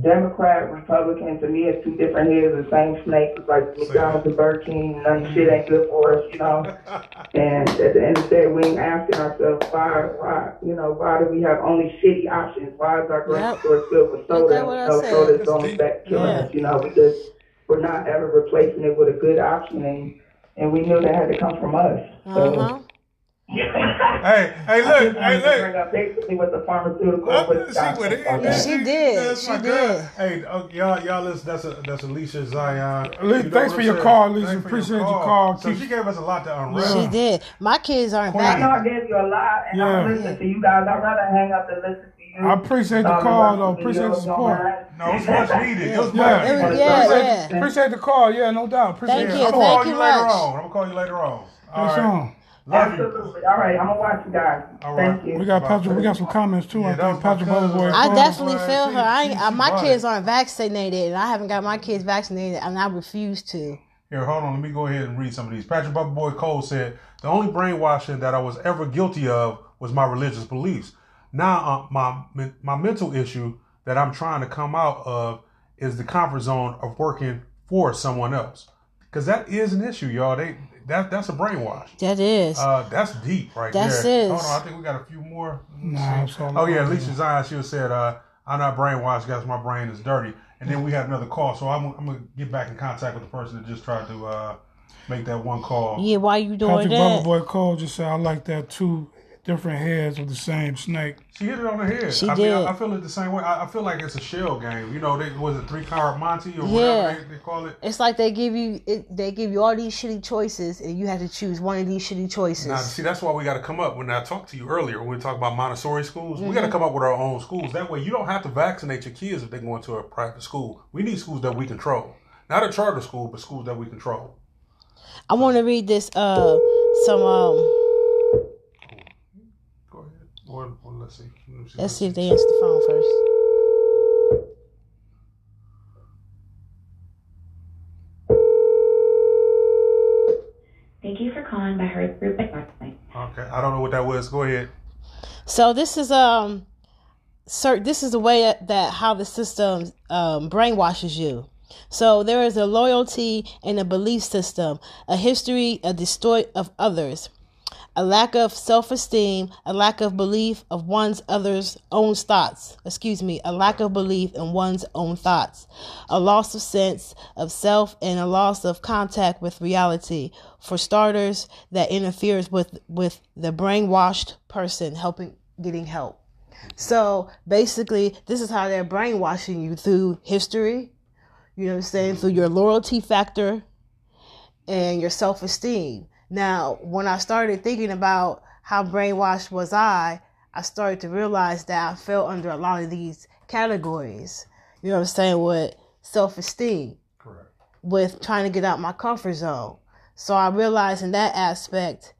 Speaker 5: Democrat, Republican, to me, it's two different heads of the same snake. It's like McDonald's and Burger King. None of shit ain't good for us, you know. and at the end of the day, we ain't asking ourselves why, why, you know, why do we have only shitty options? Why is our grocery
Speaker 4: Yep.
Speaker 5: store filled with soda?
Speaker 4: that what I
Speaker 5: You know, soda's going back killing
Speaker 4: Yeah.
Speaker 5: us, you know. We just we're not ever replacing it with a good option, and and we knew that had to come from us. So.
Speaker 4: Uh-huh.
Speaker 3: Hey, hey, look,
Speaker 5: just
Speaker 3: hey, look.
Speaker 5: bring up basically with the pharmaceutical.
Speaker 3: Well,
Speaker 5: with
Speaker 3: see what it
Speaker 5: doctors.
Speaker 4: She did.
Speaker 3: That's
Speaker 4: She
Speaker 3: my
Speaker 4: did.
Speaker 3: girl. Hey, oh, y'all, y'all listen. That's a that's Alicia Zion.
Speaker 2: Ali-
Speaker 3: You
Speaker 2: thanks for your call, Alicia.
Speaker 3: Thanks for
Speaker 2: Appreciate your call.
Speaker 3: So she gave us a lot to unwrap.
Speaker 4: She did. My kids aren't
Speaker 5: I know. I gave you a lot, and
Speaker 2: Yeah.
Speaker 5: I'm listening to you guys. I'd rather hang up than listen to you.
Speaker 2: I appreciate the call, though. Appreciate the support.
Speaker 3: No, it's much needed. It was
Speaker 2: Yeah.
Speaker 3: much
Speaker 4: It
Speaker 3: needed.
Speaker 4: yeah,
Speaker 2: appreciate,
Speaker 4: yeah.
Speaker 2: appreciate the call. Yeah, no doubt. Appreciate
Speaker 4: Thank
Speaker 2: the
Speaker 4: you,
Speaker 3: I'm
Speaker 2: call.
Speaker 3: gonna
Speaker 4: thank
Speaker 3: call
Speaker 4: you
Speaker 3: you later
Speaker 4: much.
Speaker 3: on. I'm gonna call you later on. All
Speaker 2: Yes,
Speaker 3: right.
Speaker 2: sir.
Speaker 3: Love you.
Speaker 5: Absolutely. All right, I'm gonna watch you guys.
Speaker 3: All right.
Speaker 5: Thank you.
Speaker 2: We got Patrick. We got some comments too.
Speaker 3: Yeah,
Speaker 2: I think Patrick
Speaker 3: cousin
Speaker 2: Butterboy.
Speaker 4: I definitely feel
Speaker 3: she-
Speaker 4: her. I ain't, uh, my
Speaker 3: bought
Speaker 4: kids aren't vaccinated, and I haven't got my kids vaccinated, and I refuse to.
Speaker 3: Here, hold on. Let me go ahead and read some of these. Patrick Bubba Boy Cole said, The only brainwashing that I was ever guilty of was my religious beliefs. Now, uh, my, my mental issue that I'm trying to come out of is the comfort zone of working for someone else. Because that is an issue, y'all. They that That's a brainwash.
Speaker 4: That is.
Speaker 3: Uh, that's deep right
Speaker 4: That's
Speaker 3: there.
Speaker 4: it.
Speaker 3: Hold on. I think we got a few more.
Speaker 2: Nah,
Speaker 3: see.
Speaker 2: it's all
Speaker 3: oh, yeah.
Speaker 2: right.
Speaker 3: Alicia Zion, she was said, uh, I'm not brainwashed guys. my brain is dirty. And then we had another call. So I'm, I'm going to get back in contact with the person that just tried to uh, make that one call.
Speaker 4: yeah, why you doing
Speaker 2: Patrick
Speaker 4: that?
Speaker 2: Butterboy Cole just said, "I like that two different heads of the same snake."
Speaker 3: She hit it on the head.
Speaker 4: She
Speaker 3: I mean,
Speaker 4: did.
Speaker 3: I, I feel it the same way. I, I feel like it's a shell game. You know, they, was it three card Monty or
Speaker 4: Yeah.
Speaker 3: whatever they, they call it?
Speaker 4: It's like they give you it, they give you all these shitty choices, and you have to choose one of these shitty choices.
Speaker 3: Now, see, that's why we got to come up. When I talked to you earlier, when we talked about Montessori schools, we
Speaker 4: Mm-hmm.
Speaker 3: got to come up with our own schools. That way, you don't have to vaccinate your kids if they go into a private school. We need schools that we control, not a charter school, but schools that we control.
Speaker 4: I want to read this. Uh, some um.
Speaker 3: Go ahead. Or, or let's see. Let me see.
Speaker 4: Let's see if they answer the phone first.
Speaker 6: Thank you for calling by Hearth Group at
Speaker 3: Okay, I don't know what that was. Go ahead.
Speaker 4: So this is um, sir, this is the way that, that how the system um, brainwashes you. So there is a loyalty and a belief system, a history, a distort of others, a lack of self-esteem, a lack of belief of one's others' own thoughts. Excuse me, a lack of belief in one's own thoughts, a loss of sense of self, and a loss of contact with reality. For starters, that interferes with with the brainwashed person helping getting help. So basically, this is how they're brainwashing you through history. You know what I'm saying? Through your loyalty factor and your self esteem. Now, when I started thinking about how brainwashed was I, I started to realize that I fell under a lot of these categories. You know what I'm saying? With self esteem, with trying to get out my comfort zone. So I realized in that aspect,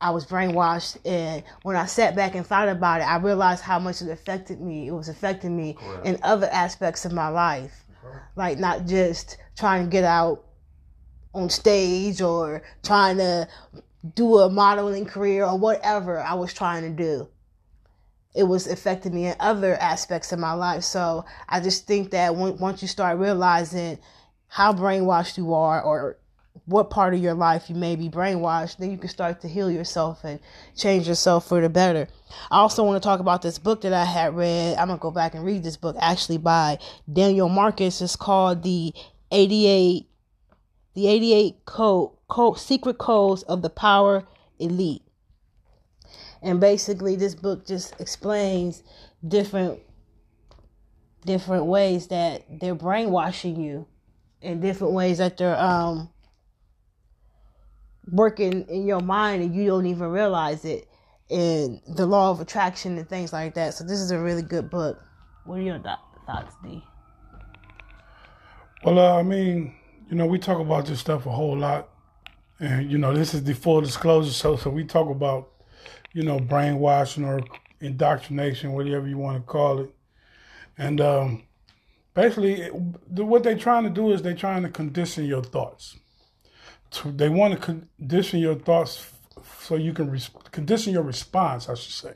Speaker 4: I was brainwashed. And when I sat back and thought about it, I realized how much it affected me. It was affecting me
Speaker 3: Correct.
Speaker 4: in other aspects of my life. Like not just trying to get out on stage or trying to do a modeling career or whatever I was trying to do. It was affecting me in other aspects of my life. So I just think that once you start realizing how brainwashed you are or what part of your life you may be brainwashed, then you can start to heal yourself and change yourself for the better. I also want to talk about this book that I had read. I'm going to go back and read this book actually by Daniel Marcus. It's called The 88 The 88 Code, Code Secret Codes of the Power Elite. And basically this book just explains different different ways that they're brainwashing you in different ways that they're um working in your mind and you don't even realize it and the law of attraction and things like that. So this is a really good book. What are your th- thoughts d?
Speaker 2: Well, uh, I mean, you know, we talk about this stuff a whole lot, and you know, this is the full disclosure show, so we talk about, you know, brainwashing or indoctrination, whatever you want to call it, and um, basically, what they're trying to do is they're trying to condition your thoughts. To, they want to condition your thoughts so you can res- condition your response, I should say.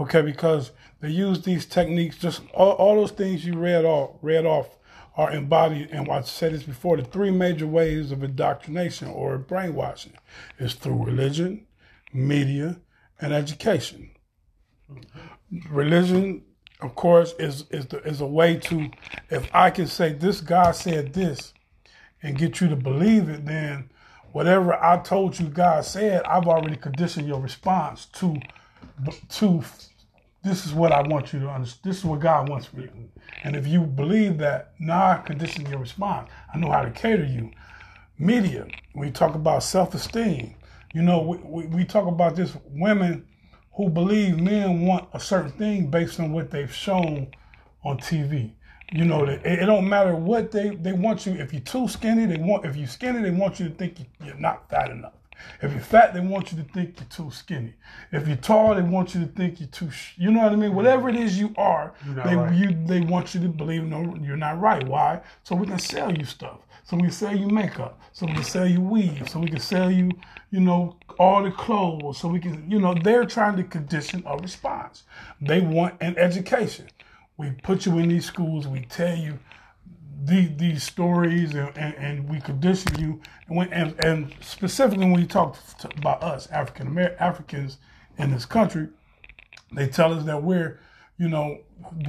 Speaker 2: Okay, because they use these techniques, just all, all those things you read off, read off are embodied, and I said this before, the three major ways of indoctrination or brainwashing is through religion, media, and education. Religion, of course, is is the, is a way to, if I can say this God said this, and get you to believe it, then whatever I told you God said, I've already conditioned your response to to this is what I want you to understand. This is what God wants for you. And if you believe that, now I condition your response. I know how to cater you. Media, we talk about self esteem. You know, we, we, we, talk about this women who believe men want a certain thing based on what they've shown on TV. You know, it, it don't matter what they, they want you. If you're too skinny, they want, if you're skinny, they want you to think you're not fat enough. If you're fat, they want you to think you're too skinny. If you're tall, they want you to think you're too. Sh- you know what I mean? Whatever it is you are, they
Speaker 3: right.
Speaker 2: you they want you to believe no, you're not right. Why? So we can sell you stuff. So we can sell you makeup. So we can sell you weave. So we can sell you, you know, all the clothes. So we can, you know, they're trying to condition a response. They want an education. We put you in these schools. We tell you these, these stories and, and, and, we condition you. And, when, and, and specifically when you talk to, about us, African American Africans in this country, they tell us that we're, you know,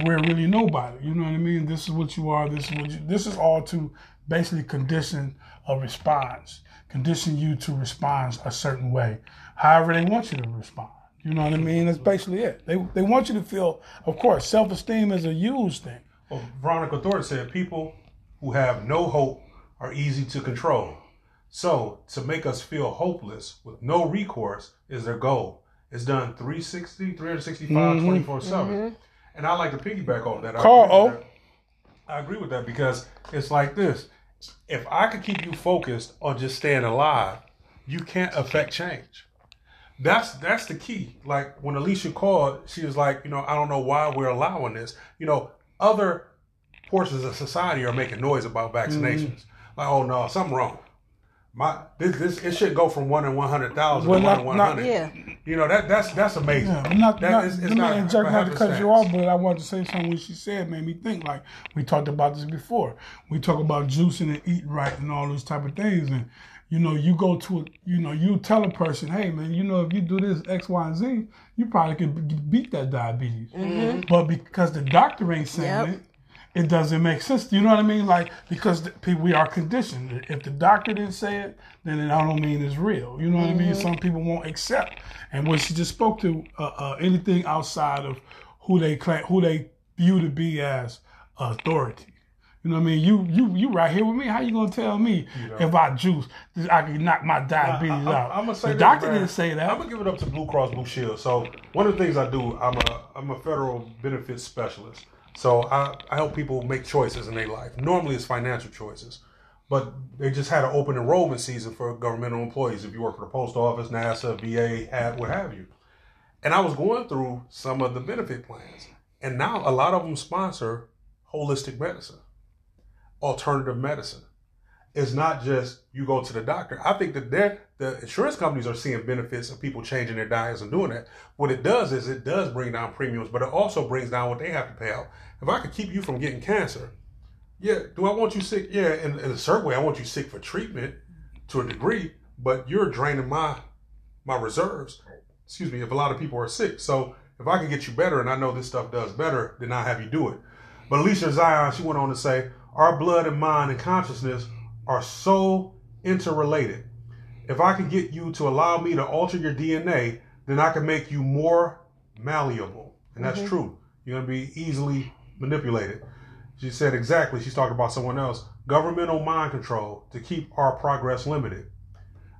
Speaker 2: we're really nobody. You know what I mean? This is what you are. This is what you. This is all to basically condition a response, condition you to respond a certain way, however they want you to respond. You know what I mean? That's basically it. They they want you to feel. Of course, self esteem is a huge thing.
Speaker 3: Well, Veronica Thornton said people who have no hope are easy to control. So, to make us feel hopeless with no recourse is their goal. It's done 360, 365,
Speaker 2: Mm-hmm.
Speaker 3: 24 7. And I like to piggyback on that. I
Speaker 2: Carl
Speaker 3: agree that. I agree with that because it's like this. If I could keep you focused on just staying alive, you can't affect change. That's that's the key. Like when Alicia called, she was like, you know, I don't know why we're allowing this. You know, other portions of society are making noise about vaccinations. Mm-hmm. Like, oh no, something wrong. My this this it should go from one in one hundred thousand
Speaker 2: Well,
Speaker 3: to one
Speaker 2: not-
Speaker 3: in one
Speaker 2: not-
Speaker 3: hundred.
Speaker 4: Yeah.
Speaker 3: You know that that's that's amazing.
Speaker 2: Yeah, but not,
Speaker 3: That
Speaker 2: not,
Speaker 3: is- it's
Speaker 2: let me
Speaker 3: not
Speaker 2: interject not to cut you off, but I wanted to say something when she said made me think. Like we talked about this before. We talk about juicing and eating right and all those type of things, and you know, you go to a, you know, you tell a person, hey man, you know, if you do this X, Y, and Z, you probably could b- beat that diabetes. Mm-hmm. But because the doctor ain't saying
Speaker 4: Yep.
Speaker 2: it, it doesn't make sense. You know what I mean? Like because we are conditioned. If the doctor didn't say it, then it I don't mean it's real. You know what I mean? Some people won't accept. And when she just spoke to uh, uh, anything outside of who they claim, who they view to be as authority. You know what I mean? You you you right here with me. How you gonna tell me if I juice, I can knock my diabetes
Speaker 3: I,
Speaker 2: out?
Speaker 3: am gonna say
Speaker 2: the
Speaker 3: this,
Speaker 2: doctor
Speaker 3: man.
Speaker 2: didn't say that.
Speaker 3: I'm gonna give it up to Blue Cross Blue Shield. So one of the things I do, I'm a I'm a federal benefits specialist. So I, I help people make choices in their life. Normally it's financial choices, but they just had an open enrollment season for governmental employees. If you work for the post office, NASA, VA, hat, what have you. And I was going through some of the benefit plans, and now a lot of them sponsor holistic medicine, alternative medicine it's not just you go to the doctor. I think that the insurance companies are seeing benefits of people changing their diets and doing that. What it does is it does bring down premiums, but it also brings down what they have to pay out. If I could keep you from getting cancer, yeah, do I want you sick? Yeah, in, in a certain way, I want you sick for treatment to a degree, but you're draining my my reserves. Excuse me, if a lot of people are sick. So if I can get you better and I know this stuff does better, then I'll have you do it. But Alicia Zion, she went on to say, our blood and mind and consciousness are so interrelated. If I can get you to allow me to alter your DNA, then I can make you more malleable. And that's mm-hmm. true. You're going to be easily manipulated. She said exactly, she's talking about someone else. Governmental mind control to keep our progress limited.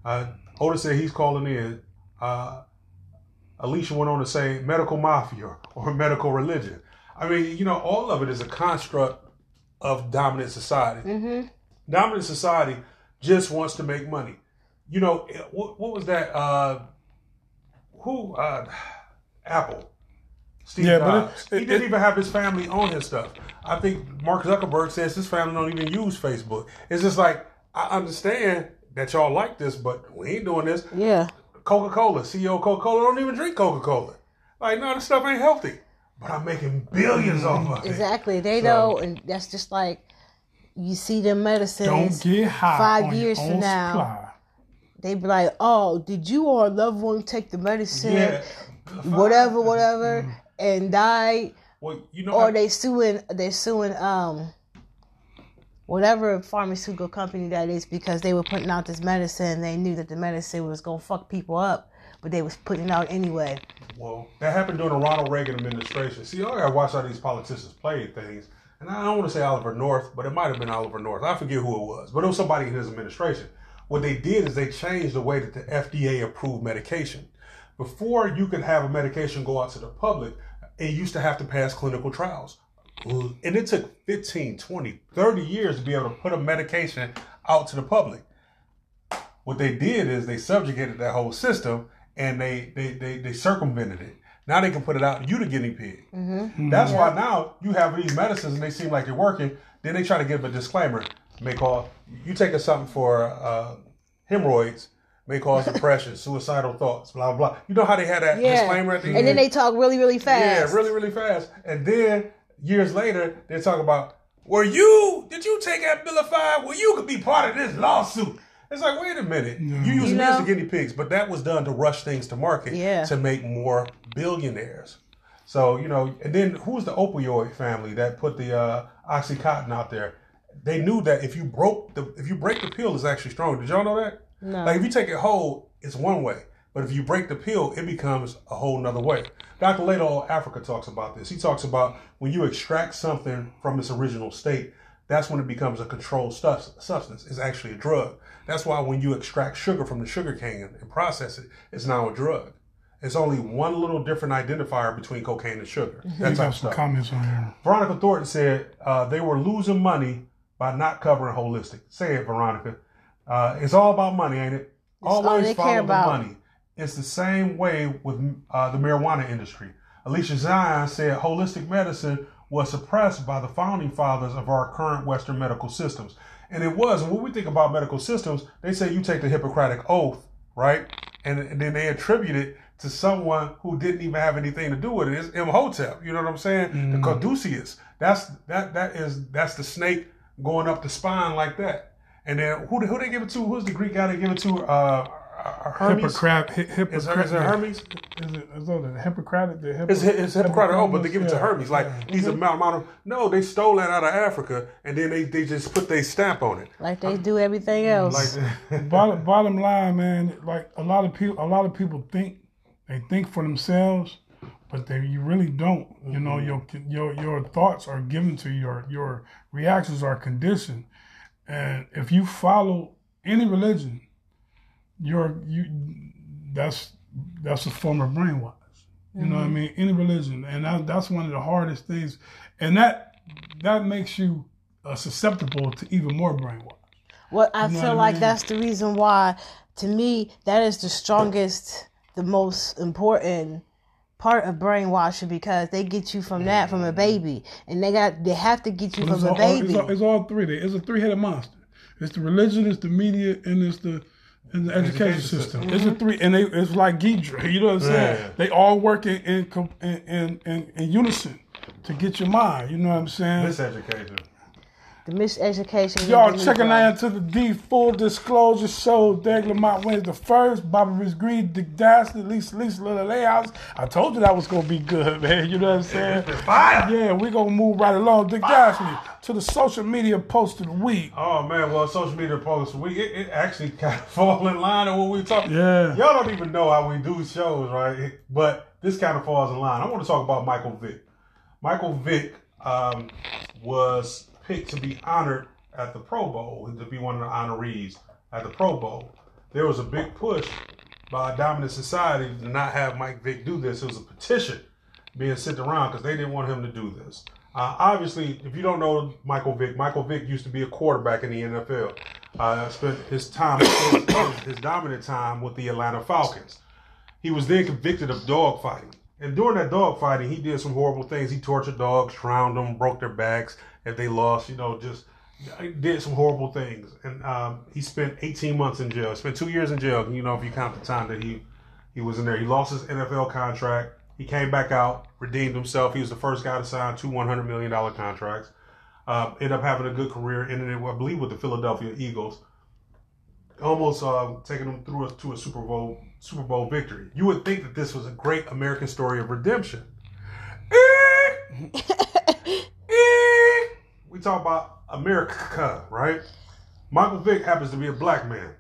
Speaker 3: Uh, Otis said he's calling in. Uh, Alicia went on to say medical mafia or medical religion. I mean, you know, all of it is a construct of dominant society. Dominant society just wants to make money. You know what? What was that? Uh, who? Uh, Apple. Steve
Speaker 2: Yeah, but
Speaker 3: Jobs.
Speaker 2: it-
Speaker 3: he didn't
Speaker 2: it-
Speaker 3: even have his family on his stuff. I think Mark Zuckerberg says his family don't even use Facebook. It's just like I understand that y'all like this, but we ain't doing this.
Speaker 4: Yeah.
Speaker 3: Coca Cola, CEO Coca Cola don't even drink Coca Cola. Like, no, this stuff ain't healthy. But I'm making billions mm-hmm. off of it.
Speaker 4: Exactly. They
Speaker 3: So-
Speaker 4: know, and that's just like you see them medicines.
Speaker 2: Don't get high
Speaker 4: five
Speaker 2: on
Speaker 4: years
Speaker 2: your
Speaker 4: from now.
Speaker 2: supply.
Speaker 4: They be like, "Oh, did you or a loved one take the medicine,
Speaker 3: Yeah.
Speaker 4: whatever, whatever, mm-hmm. And died?"
Speaker 3: Well, you know,
Speaker 4: Or they suing, they suing, um, whatever pharmaceutical company that is because they were putting out this medicine. They knew that the medicine was gonna fuck people up, but they was putting it out anyway.
Speaker 3: Well, that happened during the Ronald Reagan administration. See, I gotta watch how these politicians play things. And I don't want to say Oliver North, but it might have been Oliver North. I forget who it was, but it was somebody in his administration. What they did is they changed the way that the FDA approved medication. Before you could have a medication go out to the public, it used to have to pass clinical trials. And it took 15, 20, 30 years to be able to put a medication out to the public what they did is they subjugated that whole system and they they they, they circumvented it. Now they can put it out. You the guinea pig. That's why now you have these medicines and they seem like they're working. Then they try to give a disclaimer. May cause you taking something for uh, hemorrhoids may cause depression, suicidal thoughts, blah blah. You know how they had that
Speaker 4: Yeah,
Speaker 3: disclaimer at the
Speaker 4: and
Speaker 3: end.
Speaker 4: then they talk really, really fast.
Speaker 3: Yeah, really, really fast. And then years later, they talk about, were you, did you take Abilify? Well, you could be part of this lawsuit. It's like, wait a minute. You use
Speaker 4: You
Speaker 3: me as
Speaker 4: know-
Speaker 3: guinea pigs, but that was done to rush things to market
Speaker 4: Yeah.
Speaker 3: to make more billionaires. So, you know, and then who's the opioid family that put the uh, Oxycontin out there? They knew that if you broke the, if you break the pill, it's actually strong. Did y'all know that?
Speaker 4: No.
Speaker 3: Like if you take it whole, it's one way. But if you break the pill, it becomes a whole nother way. Dr. Llaila Afrika talks about this. He talks about when you extract something from its original state, that's when it becomes a controlled stuff, substance. It's actually a drug. That's why when you extract sugar from the sugar cane and process it, it's now a drug. It's only one little different identifier between cocaine and sugar.
Speaker 2: We
Speaker 3: That type
Speaker 2: got some
Speaker 3: stuff.
Speaker 2: comments on here.
Speaker 3: Veronica Thornton said uh, they were losing money by not covering holistic. Say it, Veronica. Uh, it's all about money, ain't it? Always follow the
Speaker 4: about.
Speaker 3: money. It's the same way with uh, the marijuana industry. Alicia Zion said holistic medicine was suppressed by the founding fathers of our current Western medical systems. And it was. And when we think about medical systems, they say you take the Hippocratic Oath, right? And, and then they attribute it to someone who didn't even have anything to do with it. It's Imhotep. You know what I'm saying? The Caduceus. That's that that is that's the snake going up the spine like that. And then who who they give it to? Who's the Greek guy they give it to? Uh, uh, Hermes.
Speaker 2: Hippocrat, hi- Hippocrat,
Speaker 3: Is, is it Hermes?
Speaker 2: Is it, is it the Hippocratic? The Hippo,
Speaker 3: It's, it's Hippocratic Oh, but they give it to Hermes. Like
Speaker 2: yeah.
Speaker 3: he's a Mount Mount. No, they stole that out of Africa, and then they, they just put their stamp on it.
Speaker 4: Like they do everything else.
Speaker 3: Like
Speaker 2: bottom, bottom line, man, like a lot of people, a lot of people think they think for themselves, but they you really don't. You know, your your your thoughts are given to you, your your reactions are conditioned, and if you follow any religion, you're you that's that's a form of brainwash. You know what I mean? Any religion, and that, that's one of the hardest things, and that that makes you uh, susceptible to even more brainwash.
Speaker 4: Well, I
Speaker 2: know
Speaker 4: feel
Speaker 2: what I
Speaker 4: like
Speaker 2: mean?
Speaker 4: that's the reason why, to me, that is the strongest, the most important part of brainwashing because they get you from that from a mm-hmm. baby, and they got they have to get you
Speaker 2: But it's
Speaker 4: from a
Speaker 2: all, it's,
Speaker 4: baby.
Speaker 2: all, it's all three. There. It's a three-headed monster. It's the religion, it's the media, and it's the and the education,
Speaker 3: Education
Speaker 2: system.
Speaker 3: system.
Speaker 2: It's a three, and they it's like Ghidorah. You know what I'm saying?
Speaker 3: Yeah.
Speaker 2: They all work in in, in in in in unison to get your mind. You know what I'm saying?
Speaker 3: miseducation.
Speaker 4: The miseducation.
Speaker 2: Y'all checking out into the D Full Disclosure Show. Derek Lamont Williams the first. Bobby Rich Green, Dick Dastly, Lisa Lisa Little Layouts. I told you that was gonna be good, man. You know what I'm saying?
Speaker 3: Fire!
Speaker 2: Yeah, we gonna move right along. Dick Dastly to the social media post of the week.
Speaker 3: Oh man, well, social media posts we it, it actually kind of fall in line with what we talk.
Speaker 2: Yeah.
Speaker 3: y'all don't even know how we do shows, right? It- But this kind of falls in line. I want to talk about Michael Vick. Michael Vick um, was picked to be honored at the Pro Bowl and to be one of the honorees at the Pro Bowl. There was a big push by Dominant Society to not have Mike Vick do this. It was a petition being sent around because they didn't want him to do this. Uh, obviously, if you don't know Michael Vick, Michael Vick used to be a quarterback in the NFL. Uh, spent his time, his, his dominant time with the Atlanta Falcons. He was then convicted of dog fighting. And during that dog fighting, he did some horrible things. He tortured dogs, drowned them, broke their backs if they lost, you know, just did some horrible things. And um, he spent 18 months in jail. He spent two years in jail, you know, if you count the time that he, he was in there. He lost his NFL contract. He came back out, redeemed himself. He was the first guy to sign two $100 million contracts. Uh, ended up having a good career, ended it, I believe, with the Philadelphia Eagles. Almost uh, taking them through a, to a Super Bowl Super Bowl victory. You would think that this was a great American story of redemption. we talk about America, right? Michael Vick happens to be a black man.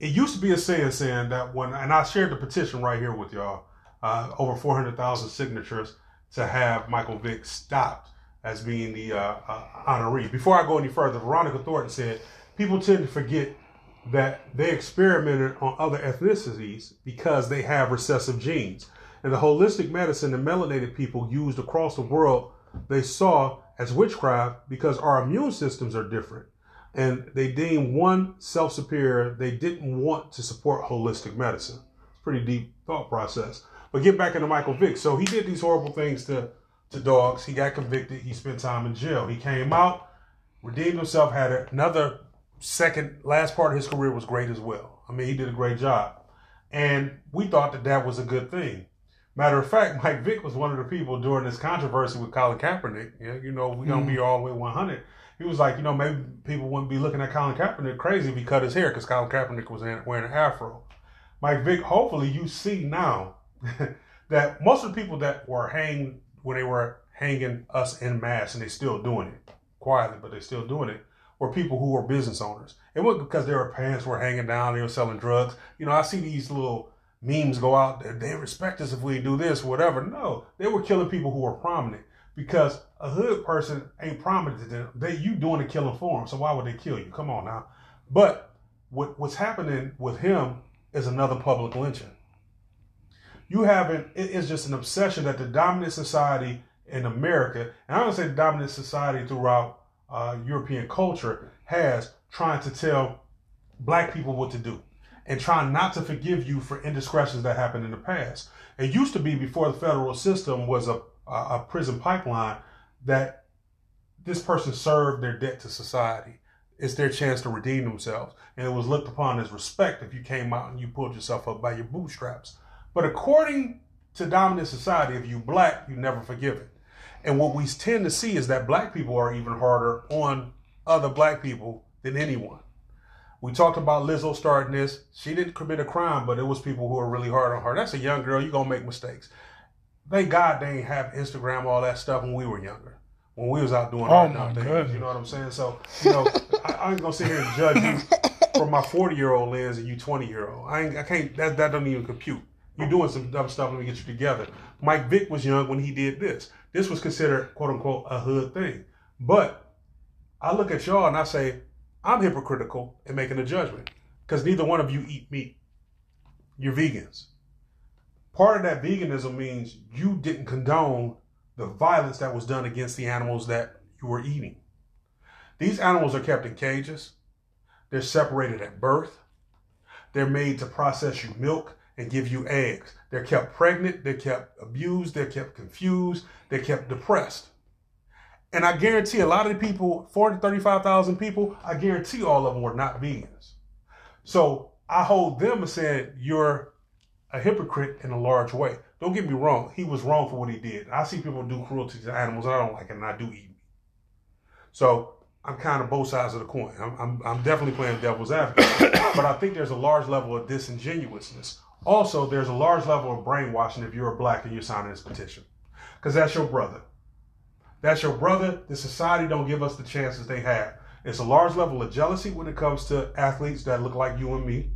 Speaker 3: It used to be a saying saying that when, and I shared the petition right here with y'all, uh, over 400,000 signatures to have Michael Vick stopped as being the uh, uh, honoree. Before I go any further, Veronica Thornton said people tend to forget that they experimented on other ethnicities because they have recessive genes. And the holistic medicine and melanated people used across the world, they saw as witchcraft because our immune systems are different. And they deemed one self superior, they didn't want to support holistic medicine. It's Pretty deep thought process. But get back into Michael Vick. So he did these horrible things to, to dogs. He got convicted. He spent time in jail. He came out, redeemed himself, had another second, last part of his career was great as well. I mean, he did a great job. And we thought that that was a good thing. Matter of fact, Mike Vick was one of the people during this controversy with Colin Kaepernick. Yeah, you know, we're going to be mm. all the way 100. He was like, you know, maybe people wouldn't be looking at Colin Kaepernick crazy if he cut his hair because Colin Kaepernick was wearing an afro. Mike Vick, hopefully you see now that most of the people that were hanging when they were hanging us in mass, and they're still doing it quietly, but they're still doing it, were people who were business owners. It wasn't because their pants were hanging down, they were selling drugs. You know, I see these little memes go out there, they respect us if we do this, whatever. No, they were killing people who were prominent because a hood person ain't prominent to them. They you doing the killing for them, so why would they kill you? Come on now. But what what's happening with him is another public lynching. You haven't. It is just an obsession that the dominant society in America, and I don't say dominant society throughout uh, European culture, has trying to tell black people what to do and trying not to forgive you for indiscretions that happened in the past. It used to be before the federal system was a, a prison pipeline that this person served their debt to society. It's their chance to redeem themselves. And it was looked upon as respect if you came out and you pulled yourself up by your bootstraps. But according to dominant society, if you black, you never forgive it. And what we tend to see is that black people are even harder on other black people than anyone. We talked about Lizzo starting this. She didn't commit a crime, but it was people who were really hard on her. That's a young girl. You're going to make mistakes. Thank God they ain't have Instagram, all that stuff when we were younger. When we was out doing
Speaker 2: Oh,
Speaker 3: our
Speaker 2: my
Speaker 3: things. You know what I'm saying? So, you know, I, I ain't going to sit here and judge you from my 40 year old lens and you 20 year old. I ain't, I can't, that, that doesn't even compute. You're doing some dumb stuff. Let me get you together. Mike Vick was young when he did this. This was considered, quote unquote, a hood thing. But I look at y'all and I say, I'm hypocritical in making a judgment because neither one of you eat meat. You're vegans. Part of that veganism means you didn't condone the violence that was done against the animals that you were eating. These animals are kept in cages. They're separated at birth. They're made to process you milk and give you eggs. They're kept pregnant. They're kept abused. They're kept confused. They're kept depressed. And I guarantee a lot of the people, 435,000 people, I guarantee all of them were not vegans. So I hold them and said, you're a hypocrite in a large way. Don't get me wrong. He was wrong for what he did. I see people do cruelty to animals. and I don't like it, and I do eat meat. So I'm kind of both sides of the coin. I'm, I'm, I'm definitely playing devil's advocate. but I think there's a large level of disingenuousness. Also, there's a large level of brainwashing if you're a black and you're signing this petition. Because that's your brother. That's your brother. The society don't give us the chances they have. It's a large level of jealousy when it comes to athletes that look like you and me.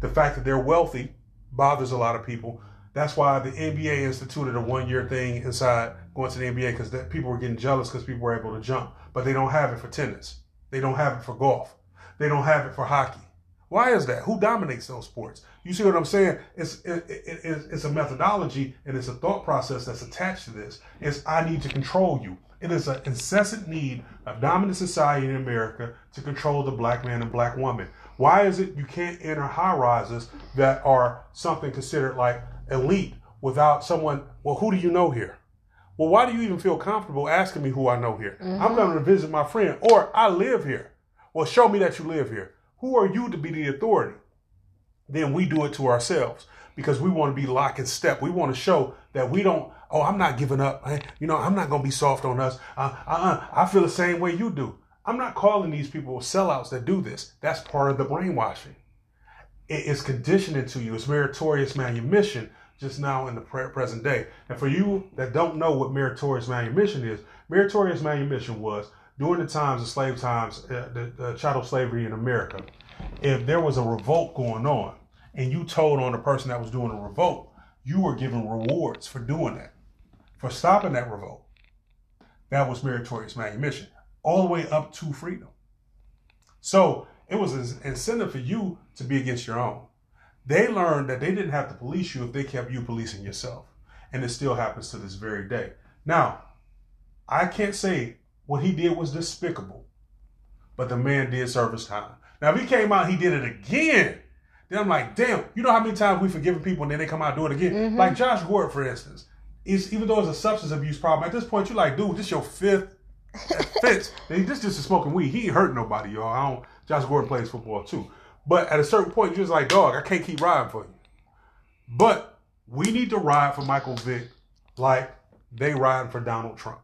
Speaker 3: The fact that they're wealthy bothers a lot of people. That's why the NBA instituted a one year thing inside going to the NBA because people were getting jealous because people were able to jump. But they don't have it for tennis. They don't have it for golf. They don't have it for hockey Why is that? Who dominates those sports? You see what I'm saying? It's it, it, it, it's a methodology and it's a thought process that's attached to this. It's I need to control you. It is an incessant need of dominant society in America to control the black man and black woman. Why is it you can't enter high rises that are something considered like elite without someone? Well, who do you know here? Well, why do you even feel comfortable asking me who I know here? I'm mm-hmm. going to visit my friend, or I live here. Well, show me that you live here. Who are you to be the authority? Then we do it to ourselves because we want to be lock and step. We want to show that we don't. Oh, I'm not giving up. Hey, You know, I'm not going to be soft on us. Uh, uh, I feel the same way you do. I'm not calling these people sellouts that do this. That's part of the brainwashing it is conditioning to you. It's meritorious manumission just now in the present day. And for you that don't know what meritorious manumission is, meritorious manumission was during the times of slave times, uh, the, the chattel slavery in America. If there was a revolt going on and you told on the person that was doing a revolt, you were given rewards for doing that, for stopping that revolt. That was meritorious manumission, all the way up to freedom. So it was an incentive for you to be against your own. They learned that they didn't have to police you if they kept you policing yourself. And it still happens to this very day. Now, I can't say what he did was despicable, but the man did serve his time. Now, if he came out, he did it again. Then I'm like, damn, you know how many times we forgiven people and then they come out and do it again? Mm-hmm. Like Josh Gordon, for instance. Is even though it's a substance abuse problem, at this point you're like, dude, this is your fifth offense. This just is smoking weed. He ain't hurt nobody, y'all. I don't Josh Gordon plays football too. But at a certain point, you're just like, dog, I can't keep riding for you. But we need to ride for Michael Vick like they riding for Donald Trump.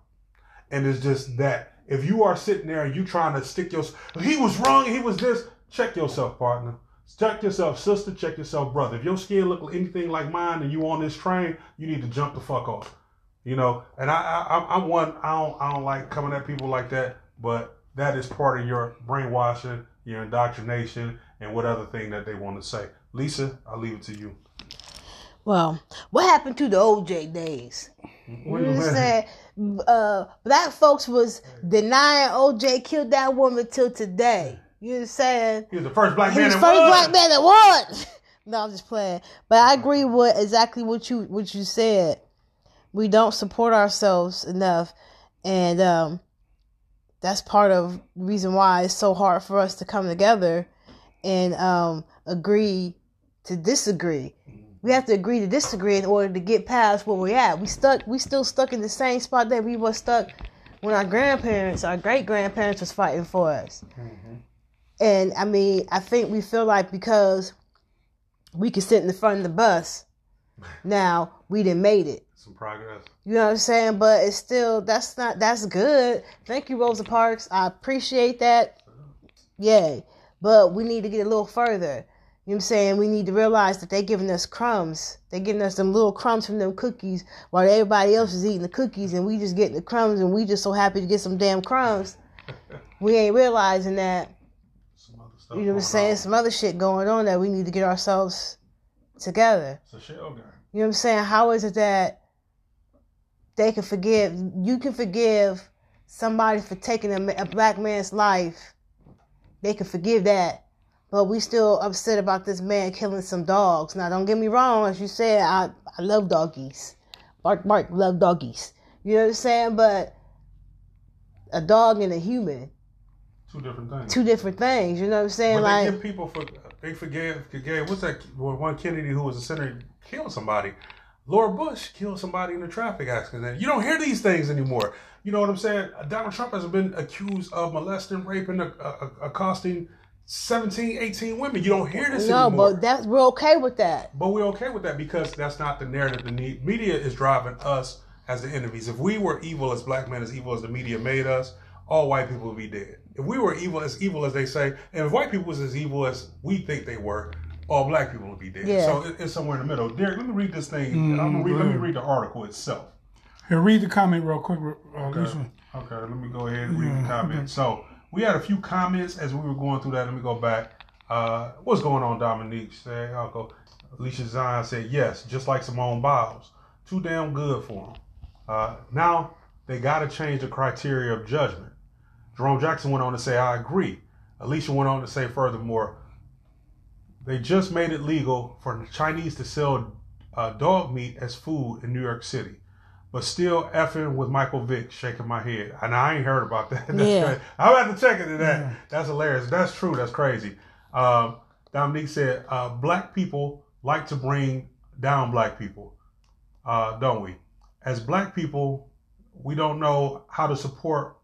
Speaker 3: And it's just that if you are sitting there and you trying to stick your he was wrong, he was this, check yourself, partner. Check yourself, sister, check yourself, brother. If your skin look anything like mine and you on this train, you need to jump the fuck off. You know, and I, I I'm- one. I don't I don't like coming at people like that, but that is part of your brainwashing, your indoctrination, and what other thing that they want to say. Lisa, I'll leave it to you.
Speaker 4: Well, what happened to the OJ days?
Speaker 3: What
Speaker 4: You said uh, black folks was denying OJ killed that woman till today. You saying?
Speaker 3: He was the first black
Speaker 4: He
Speaker 3: man
Speaker 4: was
Speaker 3: that
Speaker 4: first
Speaker 3: won.
Speaker 4: black man that won. no, I'm just playing. But I agree with exactly what you what you said. We don't support ourselves enough, and um, that's part of the reason why it's so hard for us to come together and um, agree to disagree. We have to agree to disagree in order to get past where we're at. We stuck. We still stuck in the same spot that we were stuck when our grandparents, our great grandparents, was fighting for us. Mm-hmm. And I mean, I think we feel like because we could sit in the front of the bus, now we done made it.
Speaker 3: Some progress.
Speaker 4: You know what I'm saying? But it's still that's not that's good. Thank you, Rosa Parks. I appreciate that. Yay. But we need to get a little further. You know what I'm saying? We need to realize that they're giving us crumbs. They're giving us them little crumbs from them cookies while everybody else is eating the cookies and we just getting the crumbs and we just so happy to get some damn crumbs. we ain't realizing that
Speaker 3: Some other stuff.
Speaker 4: you know what I'm saying?
Speaker 3: on.
Speaker 4: Some other shit going on that we need to get ourselves together.
Speaker 3: It's a shell game.
Speaker 4: You know what I'm saying? How is it that they can forgive? You can forgive somebody for taking a, a black man's life. They can forgive that. But we still upset about this man killing some dogs. Now, don't get me wrong. As you said, I, I love doggies. Bark, bark, love doggies. You know what I'm saying? But a dog and a human,
Speaker 3: Two different things.
Speaker 4: two different things. You know what I'm saying?
Speaker 3: But
Speaker 4: like,
Speaker 3: people for they forgave forgave what's that well, one Kennedy who was a senator killed somebody. Laura Bush killed somebody in a traffic accident. You don't hear these things anymore. You know what I'm saying? Donald Trump has been accused of molesting, raping, accosting 17, 18 women. You don't hear this
Speaker 4: no,
Speaker 3: anymore.
Speaker 4: but that's we're okay with that.
Speaker 3: But we're okay with that because that's not the narrative. The media is driving us as the enemies. If we were evil as black men, as evil as the media made us, all white people would be dead. If we were evil as evil as they say, and if white people was as evil as we think they were, all black people would be dead.
Speaker 4: Yeah.
Speaker 3: So it, it's somewhere in the middle. Derek, let me read this thing. I'm gonna read, let me read the article itself.
Speaker 2: Here, read the comment real quick, uh, Lisa.
Speaker 3: Okay, let me go ahead and read the comment. So we had a few comments as we were going through that. Let me go back. Uh, what's going on, Dominique? Say, I'll go. Alicia Zion said, yes, just like Simone Biles. Too damn good for them. Uh, now they got to change the criteria of judgment. Jerome Jackson went on to say, I agree. Alicia went on to say, furthermore, they just made it legal for the Chinese to sell uh, dog meat as food in New York City. But still effing with Michael Vick, shaking my head. And I ain't heard about that. That's
Speaker 4: Yeah.
Speaker 3: crazy. I'm have to check into that. That's hilarious. That's true. That's crazy. Um, Dominique said, uh, black people like to bring down black people, uh, don't we? As black people, we don't know how to support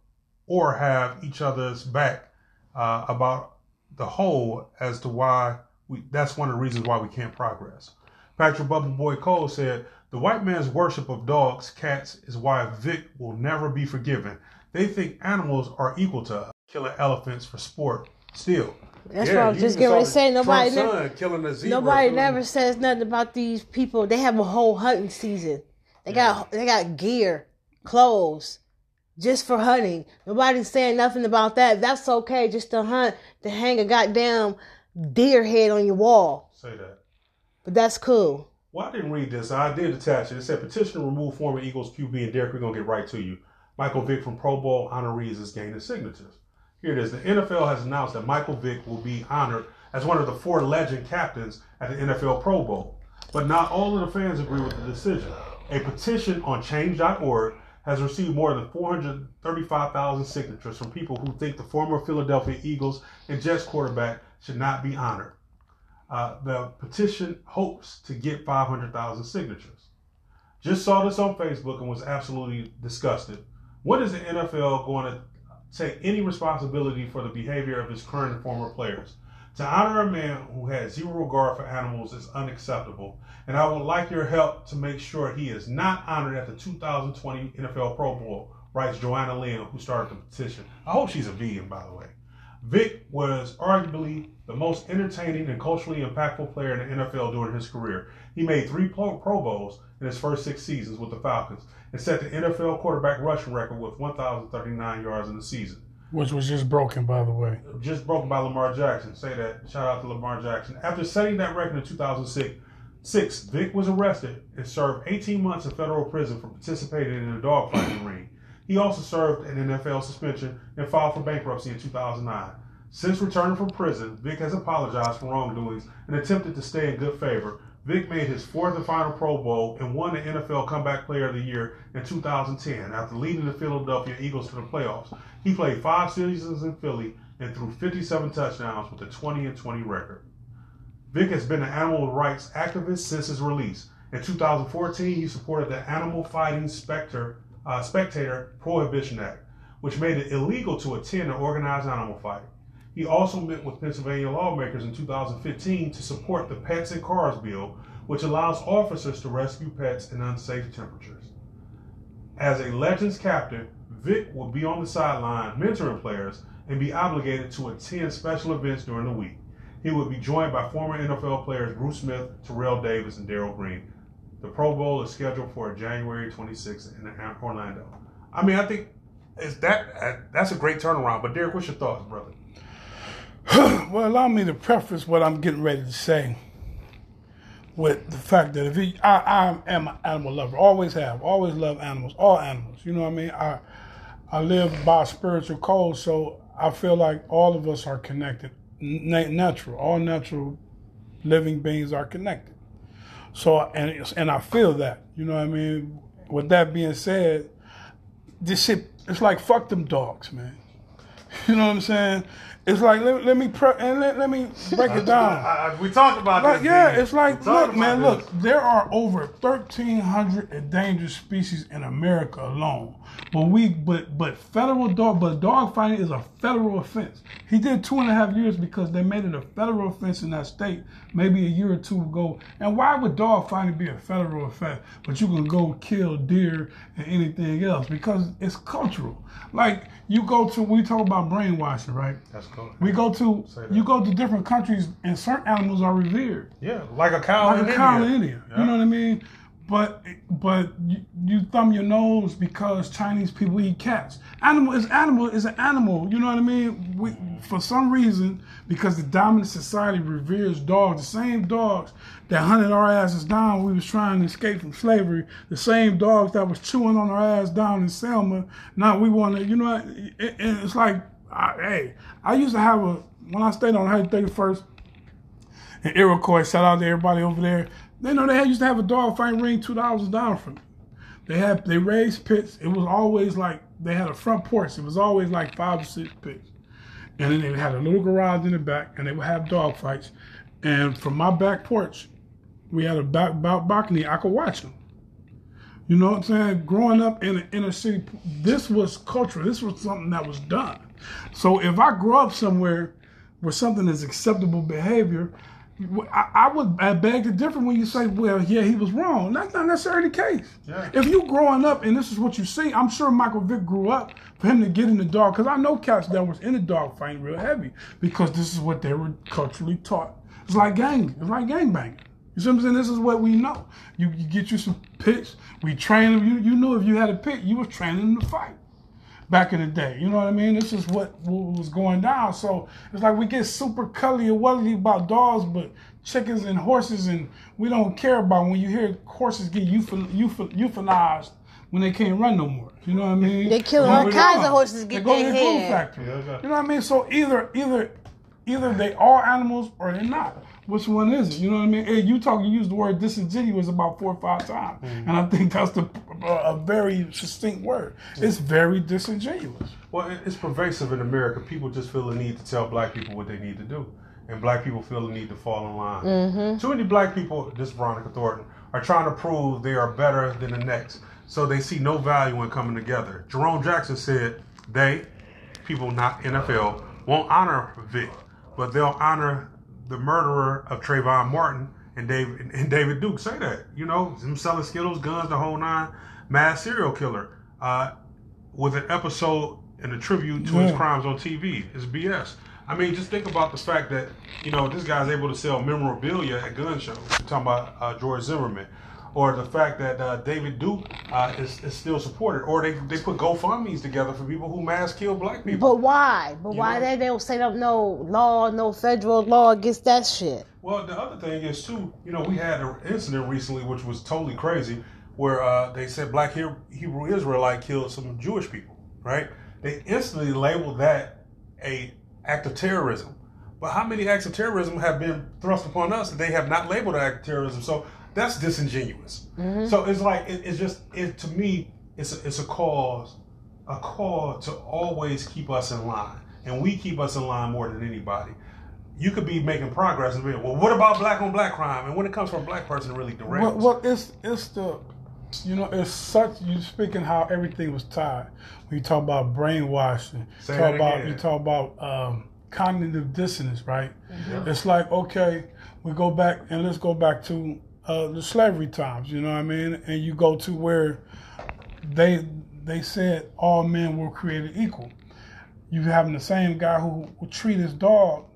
Speaker 3: or have each other's back uh, about the whole as to why we that's one of the reasons why we can't progress. Patrick Bubble Boy Cole said, The white man's worship of dogs, cats, is why Vick will never be forgiven. They think animals are equal to us, killing elephants for sport. Still.
Speaker 4: That's what I was just getting ready to say. Nobody,
Speaker 3: Trump's
Speaker 4: never,
Speaker 3: son killing a zebra.
Speaker 4: nobody never says nothing about these people. They have a whole hunting season. They got they got gear, clothes, just for hunting. Nobody's saying nothing about that. That's okay, just to hunt, to hang a goddamn deer head on your wall.
Speaker 3: Say that.
Speaker 4: But that's cool.
Speaker 3: Well, I didn't read this. I did attach it. It said petition to remove former Eagles QB and Derek. We're gonna get right to you. Michael Vick from Pro Bowl honorees is gaining signatures. Here it is. The NFL has announced that Michael Vick will be honored as one of the four legend captains at the NFL Pro Bowl. But not all of the fans agree with the decision. A petition on change.org has received more than 435,000 signatures from people who think the former Philadelphia Eagles and Jets quarterback should not be honored. Uh, the petition hopes to get 500,000 signatures. Just saw this on Facebook and was absolutely disgusted. When is the NFL going to take any responsibility for the behavior of its current and former players? To honor a man who had zero regard for animals is unacceptable, and I would like your help to make sure he is not honored at the 2020 NFL Pro Bowl, writes Joanna Lynn, who started the petition. I hope she's a vegan, by the way. Vick was arguably the most entertaining and culturally impactful player in the NFL during his career. He made three Pro, Pro Bowls in his first six seasons with the Falcons and set the NFL quarterback rushing record with 1,039 yards in the season.
Speaker 2: which was just broken, by the way.
Speaker 3: Just broken by Lamar Jackson. Say that. Shout out to Lamar Jackson. After setting that record in 2006, six, Vick was arrested and served 18 months in federal prison for participating in a dogfighting ring. He also served an NFL suspension and filed for bankruptcy in 2009. Since returning from prison, Vick has apologized for wrongdoings and attempted to stay in good favor. Vick made his fourth and final Pro Bowl and won the NFL Comeback Player of the Year in 2010 after leading the Philadelphia Eagles to the playoffs. He played five seasons in Philly and threw 57 touchdowns with a 20 and 20 record. Vick has been an animal rights activist since his release. In 2014, he supported the Animal Fighting Spectre, uh, Spectator Prohibition Act, which made it illegal to attend an organized animal fight. He also met with Pennsylvania lawmakers in 2015 to support the Pets and Cars bill, which allows officers to rescue pets in unsafe temperatures. As a Legends captain, Vick will be on the sideline mentoring players and be obligated to attend special events during the week. He will be joined by former NFL players Bruce Smith, Terrell Davis, and Darrell Green. The Pro Bowl is scheduled for January 26th in Orlando. I mean, I think is that uh, that's a great turnaround. But Derek, what's your thoughts, brother?
Speaker 2: Well, allow me to preface what I'm getting ready to say with the fact that if he, I, I am an animal lover, always have, always love animals, all animals. You know what I mean? I, I live by spiritual code, so I feel like all of us are connected, Na- natural, all natural living beings are connected. So, and and I feel that. You know what I mean? With that being said, this shit, it's like fuck them dogs, man. You know what I'm saying? It's like let, let me pre- and let, let me break it down.
Speaker 3: we talked about
Speaker 2: Like,
Speaker 3: this.
Speaker 2: yeah,
Speaker 3: man.
Speaker 2: it's like, look, man,
Speaker 3: about
Speaker 2: look, there are over 1,300 endangered species in America alone. But we, but but federal dog, but dog fighting is a federal offense. He did two and a half years because they made it a federal offense in that state, maybe a year or two ago. And why would dog fighting be a federal offense? But you can go kill deer and anything else because it's cultural. Like you go to, we talk about brainwashing, right?
Speaker 3: That's cool.
Speaker 2: We go to, you go to different countries and certain animals are revered
Speaker 3: Yeah, like a cow
Speaker 2: like
Speaker 3: in
Speaker 2: a cow in
Speaker 3: India. Yeah.
Speaker 2: You know what I mean? But but you, you thumb your nose because Chinese people eat cats. Animal is animal is an animal. You know what I mean? We, for some reason, because the dominant society reveres dogs, the same dogs that hunted our asses down when we was trying to escape from slavery, the same dogs that was chewing on our ass down in Selma. Now we want to, you know, it, it, it's like, I, hey, I used to have a when I stayed on 131st and Iroquois. Shout out to everybody over there. They know they used to have a dog fight ring two dollars down from. They had they raised pits. It was always like they had a front porch. It was always like five or six pits, and then they had a little garage in the back, and they would have dog fights. And from my back porch, we had a back, back balcony. I could watch them. You know what I'm saying? Growing up in an inner city, this was culture. This was something that was done. So if I grow up somewhere where something is acceptable behavior, I, I would I beg to differ when you say, well, yeah, he was wrong. That's not necessarily the case.
Speaker 3: Yeah.
Speaker 2: If you growing up and this is what you see, I'm sure Michael Vick grew up for him to get in the dog, because I know cats that was in the dog fighting real heavy because this is what they were culturally taught. It's like gang, it's like gang banging. You see what I'm saying? This is what we know. You, you get you some pits. We train them. You you knew if you had a pit, you was training them to fight. Back in the day, you know what I mean. This is what, what was going down. So it's like we get super cully and welly about dogs, but chickens and horses, and we don't care about when you hear horses get euthan, euthan, euthanized when they can't run no more. You know what I mean?
Speaker 4: They kill
Speaker 2: When
Speaker 4: all kinds of horses to
Speaker 2: they
Speaker 4: get
Speaker 2: go to the glue
Speaker 4: head.
Speaker 2: factory.
Speaker 3: Yeah, yeah.
Speaker 2: You know what I mean? So either either either they are animals or they're not. Which one is it? You know what I mean? Hey, you talk, you use the word disingenuous about four or five times,
Speaker 3: Mm-hmm.
Speaker 2: and I think that's the a very succinct word. It's very disingenuous.
Speaker 3: Well, it's pervasive in America. People just feel the need to tell black people what they need to do, and black people feel the need to fall in line. Too many black people, this Veronica Thornton, are trying to prove they are better than the next, so they see no value in coming together. Jerome Jackson said, "They, people not NFL, won't honor Vick, but they'll honor the murderer of Trayvon Martin." And David and David Duke say that, you know, him selling Skittles, guns, the whole nine, mass serial killer. Uh, with an episode and a tribute to his crimes on TV. It's BS. I mean, just think about the fact that you know this guy's able to sell memorabilia at gun shows. We're talking about uh, George Zimmerman, or the fact that uh, David Duke uh, is, is still supported, or they they put GoFundmes together for people who mass kill black people.
Speaker 4: But why? But
Speaker 3: You
Speaker 4: why
Speaker 3: know?
Speaker 4: they they don't set up no law, no federal law against that shit?
Speaker 3: Well, the other thing is too, you know, we had an incident recently which was totally crazy, where uh, they said black Hebrew Israelite killed some Jewish people. Right? They instantly labeled that a act of terrorism. But how many acts of terrorism have been thrust upon us that they have not labeled an act of terrorism? So that's disingenuous. So it's like it, it's just it to me. It's a, it's a cause, a call to always keep us in line, and we keep us in line more than anybody you could be making progress and be well what about black on black crime and when it comes from a black person really direct.
Speaker 2: Well, well, it's it's the you know it's such you speaking how everything was tied. When you talk about brainwashing,
Speaker 3: Say
Speaker 2: talk
Speaker 3: that
Speaker 2: about
Speaker 3: again.
Speaker 2: you talk about um, cognitive dissonance, right? It's like okay, we go back and let's go back to uh, the slavery times. You know what I mean? And you go to where they they said all men were created equal. You having the same guy who would treat his dog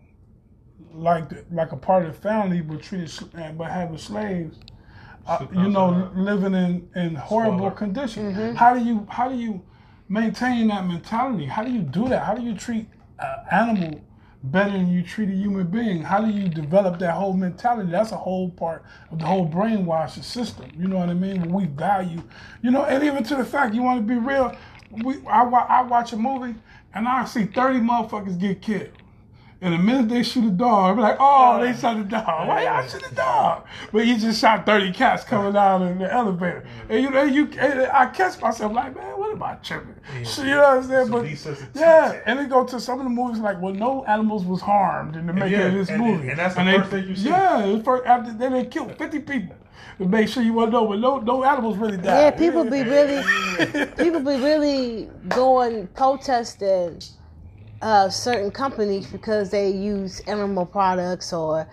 Speaker 2: like the, like a part of the family, but treated sl- uh, but having slaves uh, you know, living in, in horrible
Speaker 3: Spoiler.
Speaker 2: conditions. How do you how do you maintain that mentality? How do you do that? How do you treat an animal better than you treat a human being? How do you develop that whole mentality? That's a whole part of the whole brainwashing system. You know what I mean? When we value, you know, and even to the fact you want to be real. We I, I watch a movie and I see thirty motherfuckers get killed. And the minute they shoot a dog, I'm like, oh, they shot a dog. Why y'all shoot a dog? But you just shot 30 cats coming out in the elevator. Mm-hmm. And you know, you and I catch myself like, man, what am I tripping? So, you know what I'm saying?
Speaker 3: Some
Speaker 2: But yeah, and they go to some of the movies like, well, no animals was harmed in the making
Speaker 3: yeah,
Speaker 2: of this
Speaker 3: and-
Speaker 2: movie.
Speaker 3: and that's the
Speaker 2: they-
Speaker 3: first thing you see.
Speaker 2: Yeah, first, after then they killed 50 people. To make sure you want to know, but no, no animals really died.
Speaker 4: Yeah, people be really, people be really going protesting uh, certain companies because they use animal products or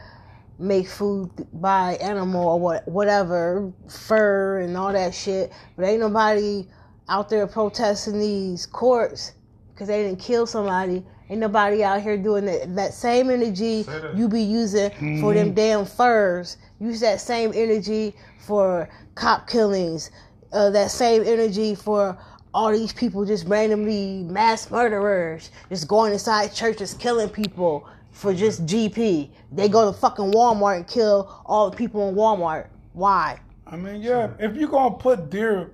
Speaker 4: make food by animal or what, whatever fur and all that shit. But ain't nobody out there protesting these courts because they didn't kill somebody. Ain't nobody out here doing that, that same energy you be using for them damn furs. Use that same energy for cop killings. Uh, that same energy for all these people just randomly mass murderers just going inside churches killing people for just GP. They go to fucking Walmart and kill all the people in Walmart. Why?
Speaker 2: I mean, yeah, if you're gonna put deer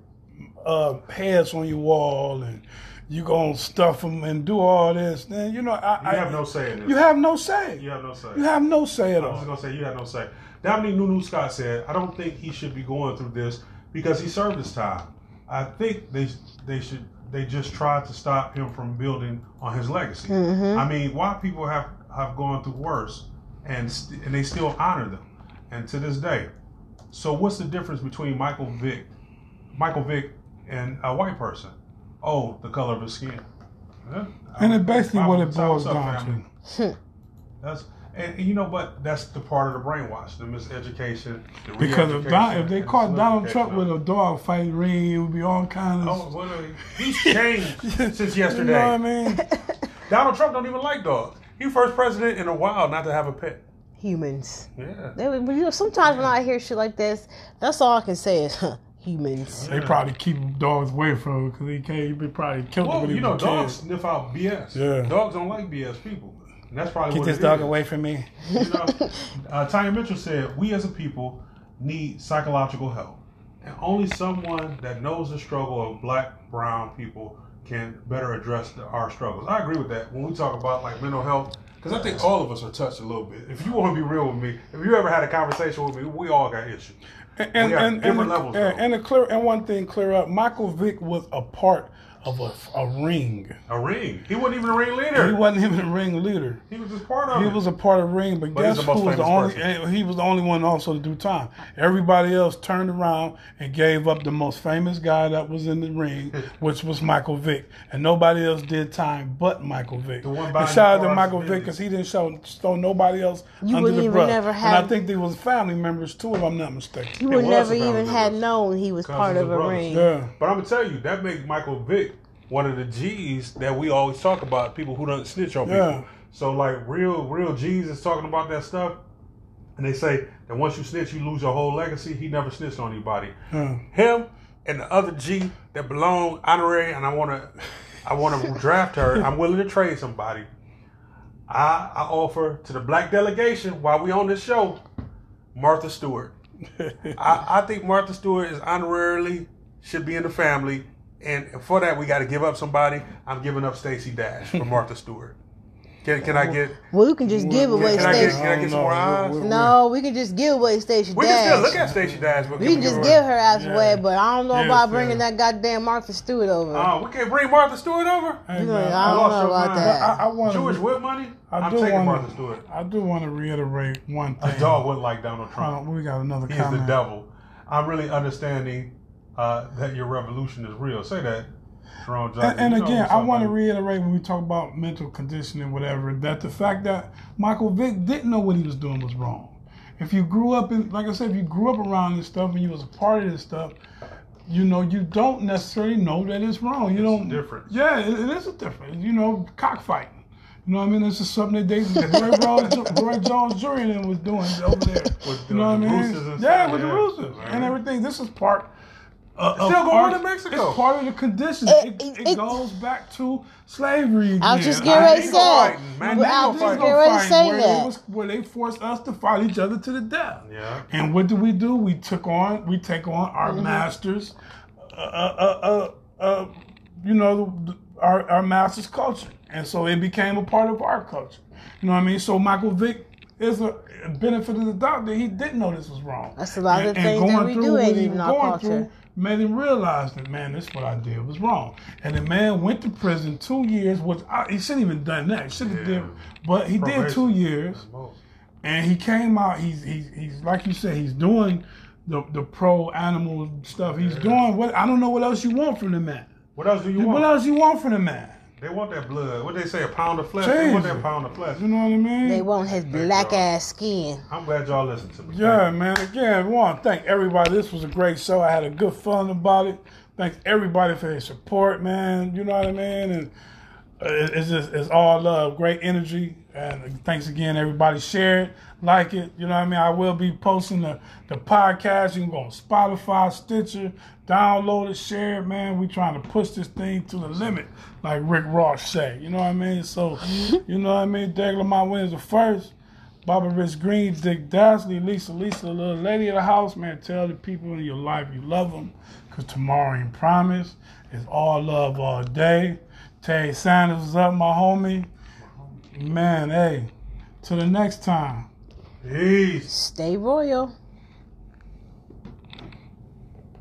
Speaker 2: uh, heads on your wall and you gonna stuff them and do all this, then you know I,
Speaker 3: You
Speaker 2: I
Speaker 3: have no say in this.
Speaker 2: you have no say.
Speaker 3: You have no say.
Speaker 2: You have no say at all.
Speaker 3: I was gonna say you have no say. Dominique Nunu Scott said, "I don't think he should be going through this because he served his time. I think they they should they just tried to stop him from building on his legacy. Mm-hmm. I mean, why people have have gone through worse and st- and they still honor them, and to this day. So what's the difference between Michael Vick, Michael Vick, and a white person? Oh, the color of his skin. Yeah.
Speaker 2: And it basically what it
Speaker 3: What's up,
Speaker 2: boils down to. Hmm.
Speaker 3: That's and, and you know, but that's the part of the brainwash, the miseducation. The
Speaker 2: Because if, Don, if they caught Donald Trump with a dog fight ring, it would be all kinds of.
Speaker 3: oh, well, uh, he's changed since yesterday.
Speaker 2: You know what I mean?
Speaker 3: Donald Trump don't even like dogs. He first president in a while not to have a pet.
Speaker 4: Humans.
Speaker 3: Yeah.
Speaker 4: They, you know, sometimes when I hear shit like this, that's all I can say is huh, humans.
Speaker 2: They probably keep dogs away from him because he can't. He be probably killed
Speaker 3: Well,
Speaker 2: when he
Speaker 3: you know, dogs
Speaker 2: kid.
Speaker 3: sniff out BS.
Speaker 2: Yeah.
Speaker 3: Dogs don't like BS people. And that's probably
Speaker 2: Get
Speaker 3: what
Speaker 2: this dog
Speaker 3: is.
Speaker 2: away from me.
Speaker 3: You know, uh, Tanya Mitchell said, "We as a people need psychological help, and only someone that knows the struggle of Black, Brown people can better address the, our struggles." I agree with that. When we talk about like mental health, because I think all of us are touched a little bit. If you want to be real with me, if you ever had a conversation with me, we all got issues.
Speaker 2: And and and, and,
Speaker 3: levels,
Speaker 2: and, and a clear and one thing clear up. Michael Vick was a part of a, a ring.
Speaker 3: A ring. He wasn't even a ring leader.
Speaker 2: He wasn't even a ring leader.
Speaker 3: He was just part of
Speaker 2: He
Speaker 3: it.
Speaker 2: was a part of Ring, but,
Speaker 3: But
Speaker 2: guess who was the only?
Speaker 3: person.
Speaker 2: eh, He was the only one also to do time. Everybody else turned around and gave up the most famous guy that was in the ring, which was Michael Vick, and nobody else did time but Michael Vick.
Speaker 3: The one
Speaker 2: and
Speaker 3: buying
Speaker 2: shout out to Michael Vick because he didn't show, show nobody else
Speaker 4: You
Speaker 2: under
Speaker 4: wouldn't
Speaker 2: the
Speaker 4: even
Speaker 2: brush.
Speaker 4: never
Speaker 2: and I think they was family members too, if I'm not mistaken.
Speaker 4: You would never
Speaker 3: a family
Speaker 4: even had known he was part of a ring.
Speaker 2: Yeah.
Speaker 3: But I'm gonna tell you that makes Michael Vick one of the G's that we always talk about. People who don't snitch on
Speaker 2: Yeah.
Speaker 3: people. So like real, real G's is talking about that stuff, and they say that once you snitch, you lose your whole legacy. He never snitched on anybody.
Speaker 2: Yeah.
Speaker 3: Him and the other G that belong honorary, and I wanna, I wanna draft her. I'm willing to trade somebody. I, I offer to the black delegation while we on this show, Martha Stewart. I, I think Martha Stewart is honorarily should be in the family, and for that we got to give up somebody. I'm giving up Stacey Dash for Martha Stewart. Can, can I get?
Speaker 4: Well, you can just give away
Speaker 3: Can I get? Can I get some more eyes?
Speaker 2: We- we-
Speaker 4: No, we can just give away Stacey Dash.
Speaker 3: We can still look at Stacey Dash, but
Speaker 4: we can just give her ass
Speaker 2: Yeah.
Speaker 4: away, but I don't know
Speaker 2: Yes,
Speaker 4: about bringing
Speaker 2: yeah.
Speaker 4: that goddamn Martha Stewart over.
Speaker 3: Uh, we can't bring Martha Stewart over.
Speaker 2: Hey,
Speaker 4: You know,
Speaker 2: man,
Speaker 4: I don't know about
Speaker 3: mind.
Speaker 4: that.
Speaker 2: I, I want
Speaker 3: Jewish
Speaker 2: to.
Speaker 3: whip money.
Speaker 2: I
Speaker 3: I'm
Speaker 2: do
Speaker 3: taking
Speaker 2: want
Speaker 3: Martha
Speaker 2: to.
Speaker 3: Stewart.
Speaker 2: I do want to reiterate one thing.
Speaker 3: A dog wouldn't like Donald Trump.
Speaker 2: on, we got another
Speaker 3: He is the devil. I'm really understanding uh, that your revolution is real. Say that, Jerome Johnson.
Speaker 2: And, and again, I want to reiterate when we talk about mental conditioning, whatever, that the fact that Michael Vick didn't know what he was doing was wrong. If you grew up in, like I said, if you grew up around this stuff and you was a part of this stuff, you know, you don't necessarily know that it's wrong. You
Speaker 3: It's
Speaker 2: don't.
Speaker 3: different.
Speaker 2: Yeah, it, it is a difference. You know, cockfighting. You know what I mean? This is something that they, that Roy, Jones, Roy Jones Jr. was doing over there.
Speaker 3: With
Speaker 2: you know
Speaker 3: the
Speaker 2: what I mean?
Speaker 3: roosters
Speaker 2: yeah, with the
Speaker 3: yeah.
Speaker 2: roosters
Speaker 3: Right.
Speaker 2: and everything. This is part. Uh,
Speaker 3: It's still going on
Speaker 2: our-
Speaker 3: in Mexico.
Speaker 2: It's part of the conditions.
Speaker 4: It-
Speaker 2: It, it,
Speaker 4: it- it-
Speaker 2: goes back to slavery. Again.
Speaker 4: I was just getting ready to say.
Speaker 3: fighting, Mandingo
Speaker 4: Well, I was just
Speaker 3: fighting.
Speaker 4: getting ready to say
Speaker 2: where
Speaker 4: that.
Speaker 2: They was, where they forced us to fight each other to the death.
Speaker 3: Yeah.
Speaker 2: And what do we do? We took on, we take on our
Speaker 4: Mm-hmm.
Speaker 2: masters, uh, uh, uh, uh, you know, the, our, our masters' culture. And so it became a part of our culture. You know what I mean? So Michael Vick is a benefit of the doubt that he didn't know this was wrong.
Speaker 4: That's a lot of
Speaker 2: And-
Speaker 4: things that we do
Speaker 2: what
Speaker 4: ain't even our culture.
Speaker 2: through Made him realize that, man, this what I did was wrong. And the man went to prison two years, which I, he shouldn't even done that. He should have
Speaker 3: Yeah.
Speaker 2: did, but he did two years and he came out. He's he's he's like you said. He's doing the the pro animal stuff. He's doing what I don't know what else you want from the man.
Speaker 3: What else do you
Speaker 2: What
Speaker 3: want?
Speaker 2: else you want from the man?
Speaker 3: They want that blood. What they say, a pound of flesh. They want
Speaker 2: Jesus.
Speaker 3: that pound of flesh.
Speaker 2: You know what I mean?
Speaker 4: They want his black ass skin.
Speaker 3: I'm glad y'all listened to me.
Speaker 2: Yeah,
Speaker 3: Thank you.
Speaker 2: man. Again, we want to thank everybody. This was a great show. I had a good fun about it. Thanks everybody for their support, man. You know what I mean? And uh, it's just it's all love, great energy. And thanks again, everybody. Share it, like it. You know what I mean? I will be posting the the podcast. You can go on Spotify, Stitcher, download it, share it, man. We trying to push this thing to the limit, like Rick Ross say. You know what I mean? So, mm-hmm. you know what I mean? Derek Lamont Williams the first. Bobby Rich Green, Dick Dasley, Lisa, Lisa, the little lady of the house, man. Tell the people in your life you love them, because tomorrow ain't promised. It's all love all day. Tay Sanders was up, my homie. Man, hey, till the next time.
Speaker 3: Peace.
Speaker 4: Stay royal.